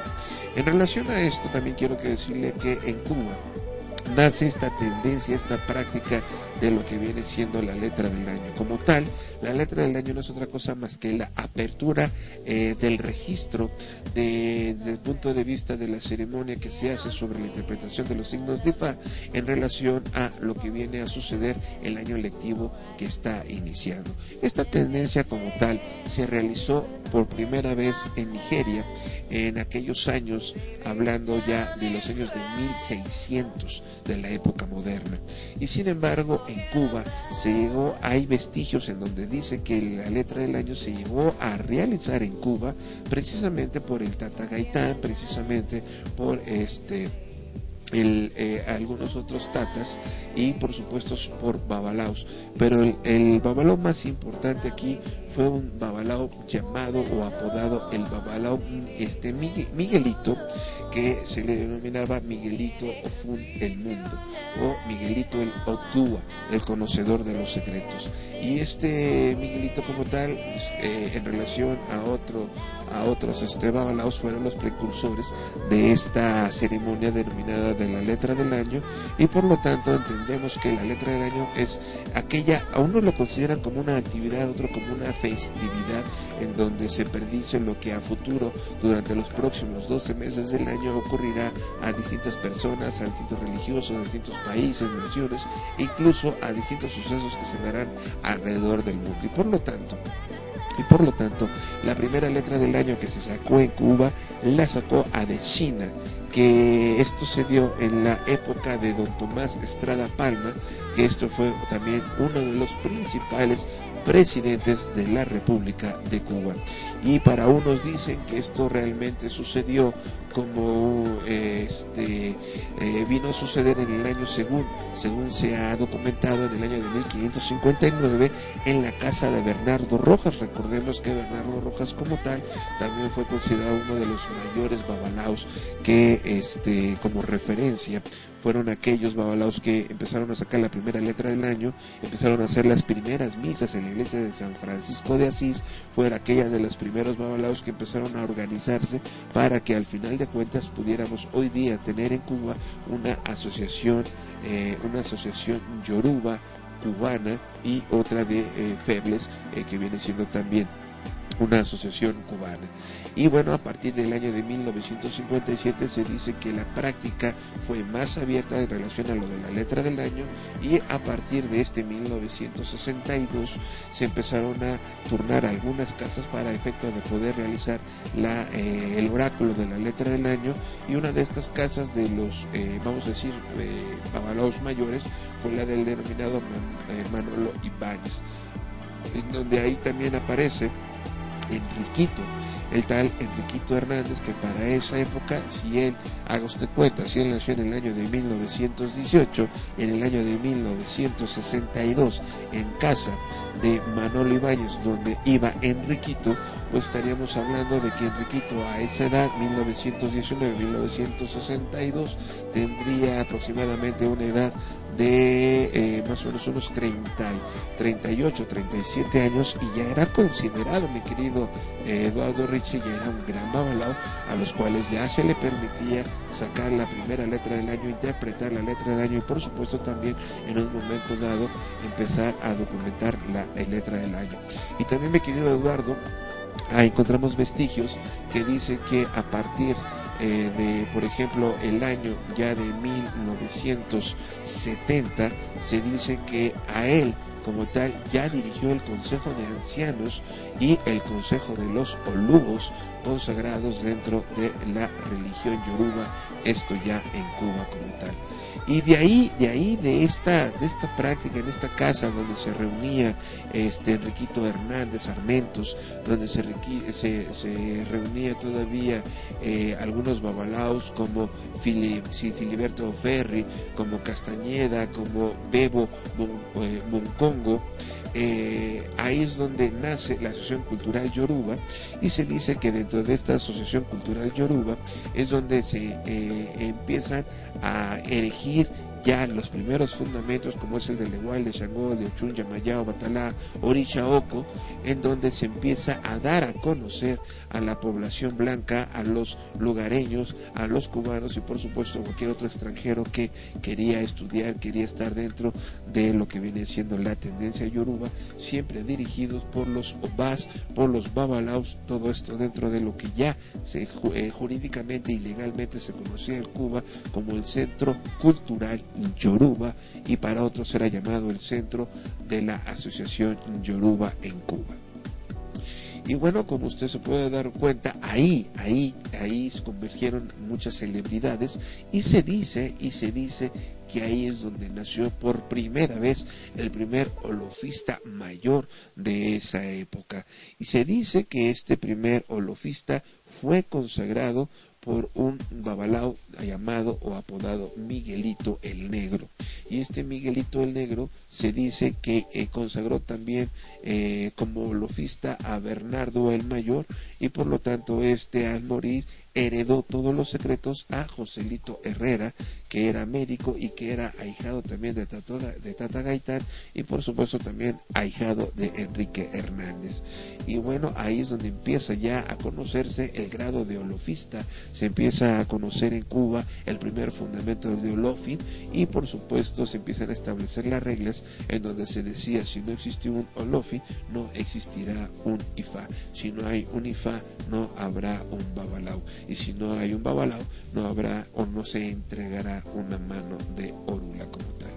G: En relación a esto también quiero decirle que en Cuba nace esta tendencia, esta práctica de lo que viene siendo la letra del año. Como tal, la letra del año no es otra cosa más que la apertura eh, del registro de, desde el punto de vista de la ceremonia que se hace sobre la interpretación de los signos de Fa en relación a lo que viene a suceder el año lectivo que está iniciando. Esta tendencia como tal se realizó por primera vez en Nigeria en aquellos años, hablando ya de los años de 1600 de la época moderna. Y sin embargo, en Cuba se llegó, hay vestigios en donde dice que la letra del año se llegó a realizar en Cuba precisamente por el Tata Gaitán, precisamente por este eh, algunos otros tatas y por supuesto por babalaos. Pero el, el babalao más importante aquí fue un babalao llamado o apodado el babalao este, Miguelito, que se le denominaba Miguelito Ofun el Mundo o Miguelito el Odúa, el conocedor de los secretos. Y este Miguelito como tal, eh, en relación a otro a otros este, babalaos fueron los precursores de esta ceremonia denominada de la letra del año y por lo tanto entendemos que la letra del año es aquella, a uno lo consideran como una actividad, otro como una festividad en donde se predice lo que a futuro durante los próximos 12 meses del año ocurrirá a distintas personas, a distintos religiosos, a distintos países, naciones, incluso a distintos sucesos que se darán alrededor del mundo. Y por lo tanto y por lo tanto la primera letra del año que se sacó en Cuba la sacó a de China esto se dio en la época de don Tomás Estrada Palma, que esto fue también uno de los principales presidentes de la República de Cuba. Y para unos dicen que esto realmente sucedió como este eh, vino a suceder en el año según según se ha documentado en el año de 1559 en la casa de Bernardo Rojas recordemos que Bernardo Rojas como tal también fue considerado uno de los mayores babalaos que este como referencia fueron aquellos babalaos que empezaron a sacar la primera letra del año, empezaron a hacer las primeras misas en la iglesia de San Francisco de Asís, fuera aquella de los primeros babalaos que empezaron a organizarse para que al final de cuentas pudiéramos hoy día tener en Cuba una asociación, eh, una asociación yoruba cubana y otra de eh, Febles eh, que viene siendo también una asociación cubana. Y bueno, a partir del año de 1957 se dice que la práctica fue más abierta en relación a lo de la letra del año y a partir de este 1962 se empezaron a turnar algunas casas para efecto de poder realizar la, eh, el oráculo de la letra del año y una de estas casas de los, eh, vamos a decir, eh, mayores fue la del denominado eh, Manolo Ibáñez, en donde ahí también aparece Enriquito, el tal Enriquito Hernández, que para esa época, si él, haga usted cuenta, si él nació en el año de 1918, en el año de 1962, en casa de Manolo Ibáñez, donde iba Enriquito, pues estaríamos hablando de que Enriquito a esa edad, 1919-1962, tendría aproximadamente una edad de eh, más o menos unos 30, 38, 37 años y ya era considerado, mi querido eh, Eduardo Richie, ya era un gran babalao a los cuales ya se le permitía sacar la primera letra del año, interpretar la letra del año y por supuesto también en un momento dado empezar a documentar la, la letra del año. Y también, mi querido Eduardo, ah, encontramos vestigios que dicen que a partir eh, de, por ejemplo, el año ya de 1970, se dice que a él como tal ya dirigió el Consejo de Ancianos y el Consejo de los Olugos consagrados dentro de la religión yoruba, esto ya en Cuba como tal. Y de ahí, de ahí, de esta, de esta práctica, en esta casa donde se reunía este Enriquito Hernández Armentos, donde se, se, reunía todavía eh, algunos babalaos como Filiberto Ferri, como Castañeda, como Bebo eh, Moncongo, eh, ahí es donde nace la Asociación Cultural Yoruba y se dice que dentro de esta Asociación Cultural Yoruba es donde se eh, empiezan a erigir ya los primeros fundamentos como es el del Igual, de Shango, de Ochun, Yamayao, Batalá, Orisha Oko, en donde se empieza a dar a conocer a la población blanca, a los lugareños, a los cubanos y por supuesto cualquier otro extranjero que quería estudiar, quería estar dentro de lo que viene siendo la tendencia yoruba, siempre dirigidos por los obas, por los babalaos, todo esto dentro de lo que ya se, eh, jurídicamente y legalmente se conocía en Cuba como el Centro Cultural Yoruba y para otros era llamado el Centro de la Asociación Yoruba en Cuba. Y bueno, como usted se puede dar cuenta, ahí, ahí, ahí se convergieron muchas celebridades y se dice, y se dice que ahí es donde nació por primera vez el primer olofista mayor de esa época. Y se dice que este primer olofista fue consagrado por un babalao llamado o apodado Miguelito el Negro. Y este Miguelito el Negro se dice que eh, consagró también eh, como olofista a Bernardo el Mayor y por lo tanto este al morir heredó todos los secretos a Joselito Herrera, que era médico y que era ahijado también de Tata, de Tata Gaitán y por supuesto también ahijado de Enrique Hernández. Y bueno, ahí es donde empieza ya a conocerse el grado de olofista, se empieza a conocer en Cuba el primer fundamento de Olofin y por supuesto se empiezan a establecer las reglas en donde se decía si no existe un Olofin no existirá un Ifá, si no hay un Ifá no habrá un Babalao y si no hay un Babalao no habrá o no se entregará una mano de Orula como tal.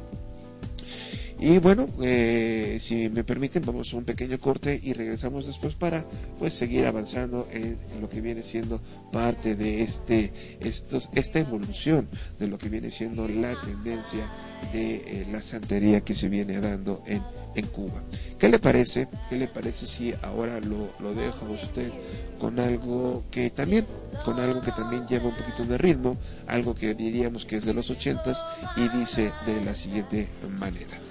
J: Y bueno, eh, si me permiten, vamos a un pequeño corte y regresamos después para pues seguir avanzando en lo que viene siendo parte de este, estos, esta evolución de lo que viene siendo la tendencia de eh, la santería que se viene dando en, en, Cuba. ¿Qué le parece? ¿Qué le parece si ahora lo, lo dejo a usted con algo que también, con algo que también lleva un poquito de ritmo, algo que diríamos que es de los ochentas y dice de la siguiente manera.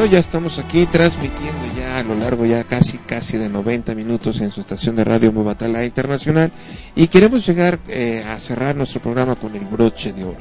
G: Bueno, ya estamos aquí transmitiendo ya a lo largo ya casi casi de 90 minutos en su estación de radio Mobatala Internacional y queremos llegar eh, a cerrar nuestro programa con el broche de oro.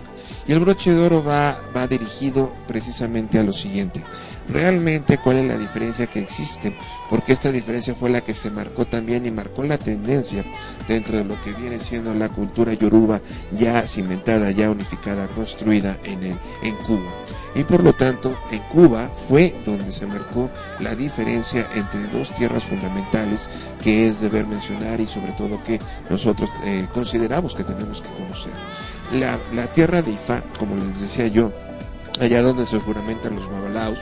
G: Y el broche de oro va, va dirigido precisamente a lo siguiente. Realmente, ¿cuál es la diferencia que existe? Porque esta diferencia fue la que se marcó también y marcó la tendencia dentro de lo que viene siendo la cultura yoruba ya cimentada, ya unificada, construida en, el, en Cuba y por lo tanto en Cuba fue donde se marcó la diferencia entre dos tierras fundamentales que es deber mencionar y sobre todo que nosotros eh, consideramos que tenemos que conocer. La, la tierra de Ifá, como les decía yo, allá donde se juramentan los babalaos,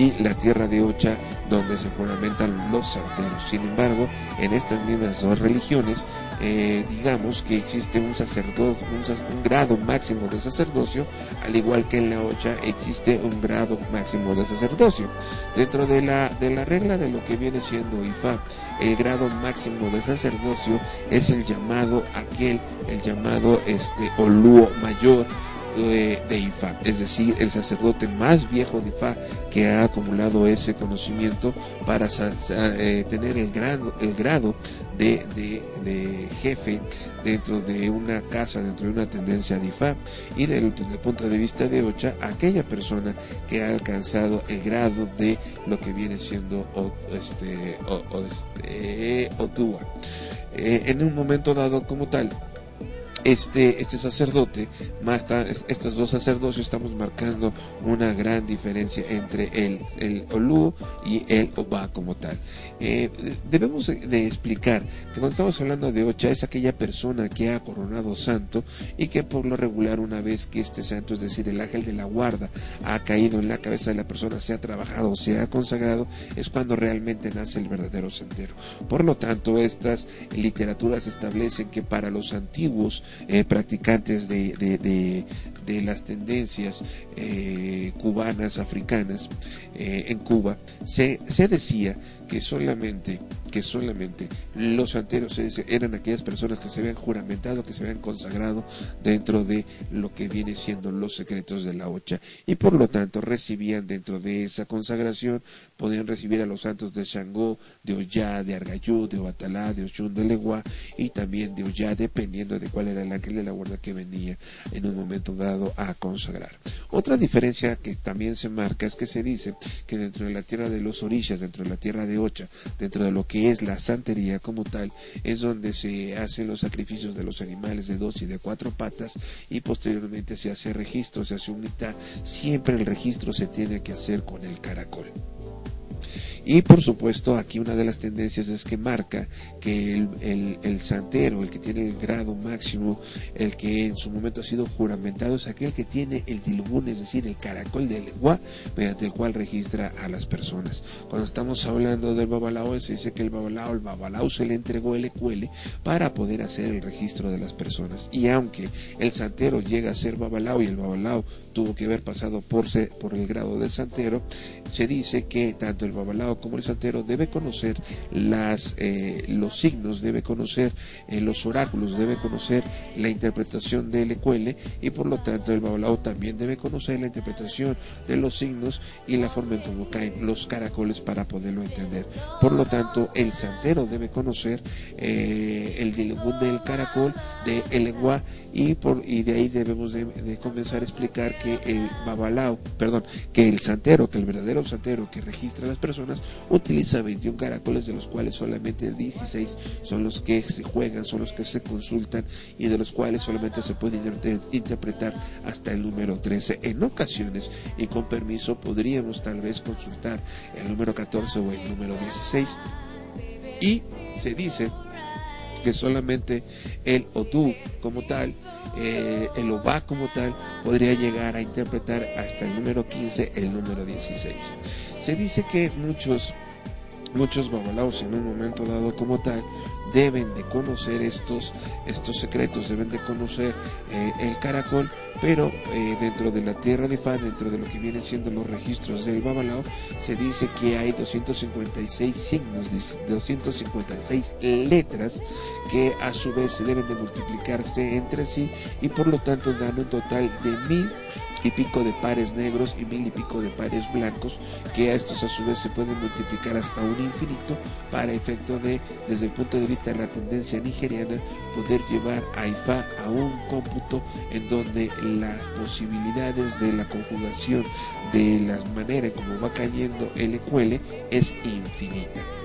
G: y la tierra de Ocha donde se juramentan los santeros. Sin embargo, en estas mismas dos religiones, eh, digamos que existe un sacerdote, un, un grado máximo de sacerdocio, al igual que en la Ocha existe un grado máximo de sacerdocio. Dentro de la, de la regla de lo que viene siendo Ifá, el grado máximo de sacerdocio es el llamado aquel, el llamado este Olúo mayor, de Ifá, es decir, el sacerdote más viejo de Ifá que ha acumulado ese conocimiento para eh, tener el grado, el grado de, jefe dentro de una casa, dentro de una tendencia de Ifá y del- desde el punto de vista de Ocha, aquella persona que ha alcanzado el grado de lo que viene siendo o, este, este. Eh, en un momento dado como tal, este, este sacerdote, más estos dos sacerdocios estamos marcando una gran diferencia entre el, el Olú y el Oba como tal. Eh, debemos de- explicar que cuando estamos hablando de Ocha es aquella persona que ha coronado santo y que por lo regular una vez que este santo, es decir, el ángel de la guarda, ha caído en la cabeza de la persona, se ha trabajado, se ha consagrado, es cuando realmente nace el verdadero santero. Por lo tanto, estas literaturas establecen que para los antiguos eh, practicantes de, de- de- las tendencias eh, cubanas, africanas, eh, en Cuba, se, se decía que solamente, que solamente los santeros eran aquellas personas que se habían juramentado, que se habían consagrado dentro de lo que viene siendo los secretos de la Ocha y por lo tanto recibían dentro de esa consagración, podían recibir a los santos de Shangó, de Ollá, de Argayú, de Obatalá, de Oshun de Legua y también de Ollá, dependiendo de cuál era el ángel de la guarda que venía en un momento dado a consagrar. Otra diferencia que también se marca es que se dice que dentro de la tierra de los orillas, dentro de la tierra de Ocha, dentro de lo que es la santería como tal, es donde se hacen los sacrificios de los animales de dos y de cuatro patas y posteriormente se hace registro, se hace unidad. Siempre el registro se tiene que hacer con el caracol. Y por supuesto, aquí una de las tendencias es que marca que el, el- santero, el que tiene el grado máximo, el que en su momento ha sido juramentado, es aquel que tiene el dilubún, es decir, el caracol de lengua, mediante el cual registra a las personas. Cuando estamos hablando del babalao, se dice que el babalao, el babalao se le entregó el ecuele para poder hacer el registro de las personas. Y aunque el santero llega a ser babalao y el babalao tuvo que haber pasado por, por el grado de santero, se dice que tanto el babalao como el santero debe conocer las, eh, los signos, debe conocer eh, los oráculos, debe conocer la interpretación del ecuele y por lo tanto el babalao también debe conocer la interpretación de los signos y la forma en cómo caen los caracoles para poderlo entender. Por lo tanto, el santero debe conocer eh, el dilungún del caracol, de el lengua y por y de ahí debemos de, comenzar a explicar que el babalao, perdón, que el santero, que el verdadero santero que registra a las personas utiliza 21 caracoles de los cuales solamente 16 son los que se juegan, son los que se consultan y de los cuales solamente se puede inter- interpretar hasta el número 13 en ocasiones y con permiso podríamos tal vez consultar el número 14 o el número 16 y se dice que solamente el Odú como tal, eh, el Obá como tal, podría llegar a interpretar hasta el número 15, el número 16. Se dice que muchos, muchos babalaos en un momento dado como tal, deben de conocer estos, estos secretos, deben de conocer eh, el caracol, pero eh, dentro de la tierra de Fa, dentro de lo que vienen siendo los registros del Babalao, se dice que hay 256 signos, dis- 256 letras que a su vez se deben de multiplicarse entre sí y por lo tanto dan un total de mil y pico de pares negros y mil y pico de pares blancos, que a estos a su vez se pueden multiplicar hasta un infinito para efecto de, desde el punto de vista de la tendencia nigeriana, poder llevar a Ifá a un cómputo en donde las posibilidades de la conjugación de la manera como va cayendo ecuele es infinita.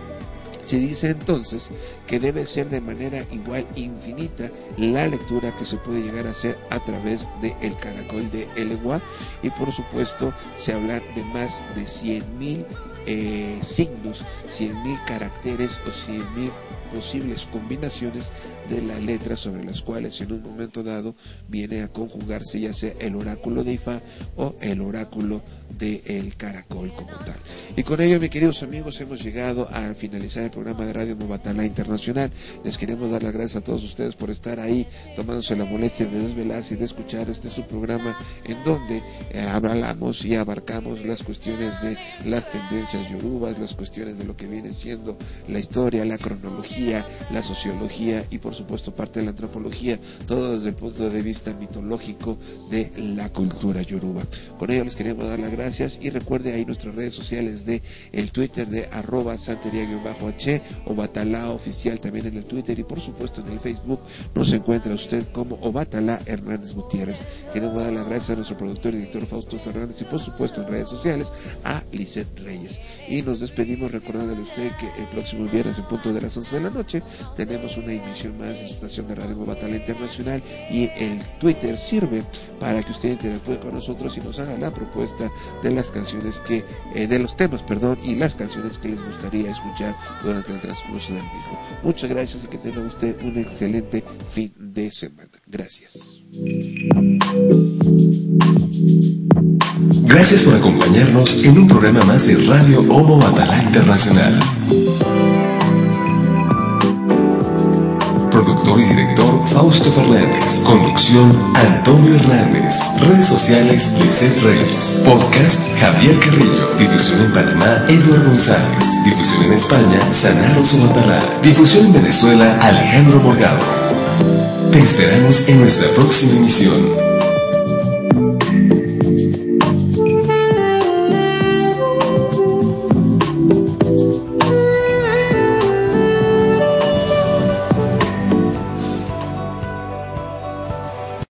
G: Se dice entonces que debe ser de manera igual infinita la lectura que se puede llegar a hacer a través del el caracol de Elegua y por supuesto se habla de más de 100.000 eh, signos, 100.000 caracteres o 100.000 posibles combinaciones de la letra sobre las cuales en un momento dado viene a conjugarse ya sea el oráculo de Ifá o el oráculo del el caracol como tal. Y con ello, mis queridos amigos, hemos llegado a finalizar el programa de Radio Movatalá Internacional. Les queremos dar las gracias a todos ustedes por estar ahí, tomándose la molestia de desvelarse y de escuchar este su programa en donde eh, hablamos y abarcamos las cuestiones de las tendencias yorubas, las cuestiones de lo que viene siendo la historia, la cronología, la sociología y por supuesto parte de la antropología, todo desde el punto de vista mitológico de la cultura yoruba. Con ello les queremos dar las gracias y recuerde ahí nuestras redes sociales de el Twitter de arroba santería-h o Batalá oficial también en el Twitter y por supuesto en el Facebook nos encuentra usted como Obatalá Hernández Gutiérrez. Queremos dar las gracias a nuestro productor y director Fausto Fernández y por supuesto en redes sociales a Lisette Reyes. Y nos despedimos recordándole a usted que el próximo viernes en punto de las 11 de la noche tenemos una emisión más de su estación de Radio Batalla Internacional y el Twitter sirve para que usted interactúe con nosotros y nos haga la propuesta de las canciones que, eh, de los temas, perdón, y las canciones que les gustaría escuchar durante el transcurso del mismo. Muchas gracias y que tenga usted un excelente fin de semana. Gracias.
F: Gracias por acompañarnos en un programa más de Radio Homo Batalá Internacional. Productor y director Fausto Fernández. Conducción Antonio Hernández. Redes sociales Lisset Reyes. Podcast Javier Carrillo. Difusión en Panamá Eduardo González. Difusión en España Sanaro Sobatalá. Difusión en Venezuela Alejandro Morgado. Te esperamos en nuestra próxima emisión.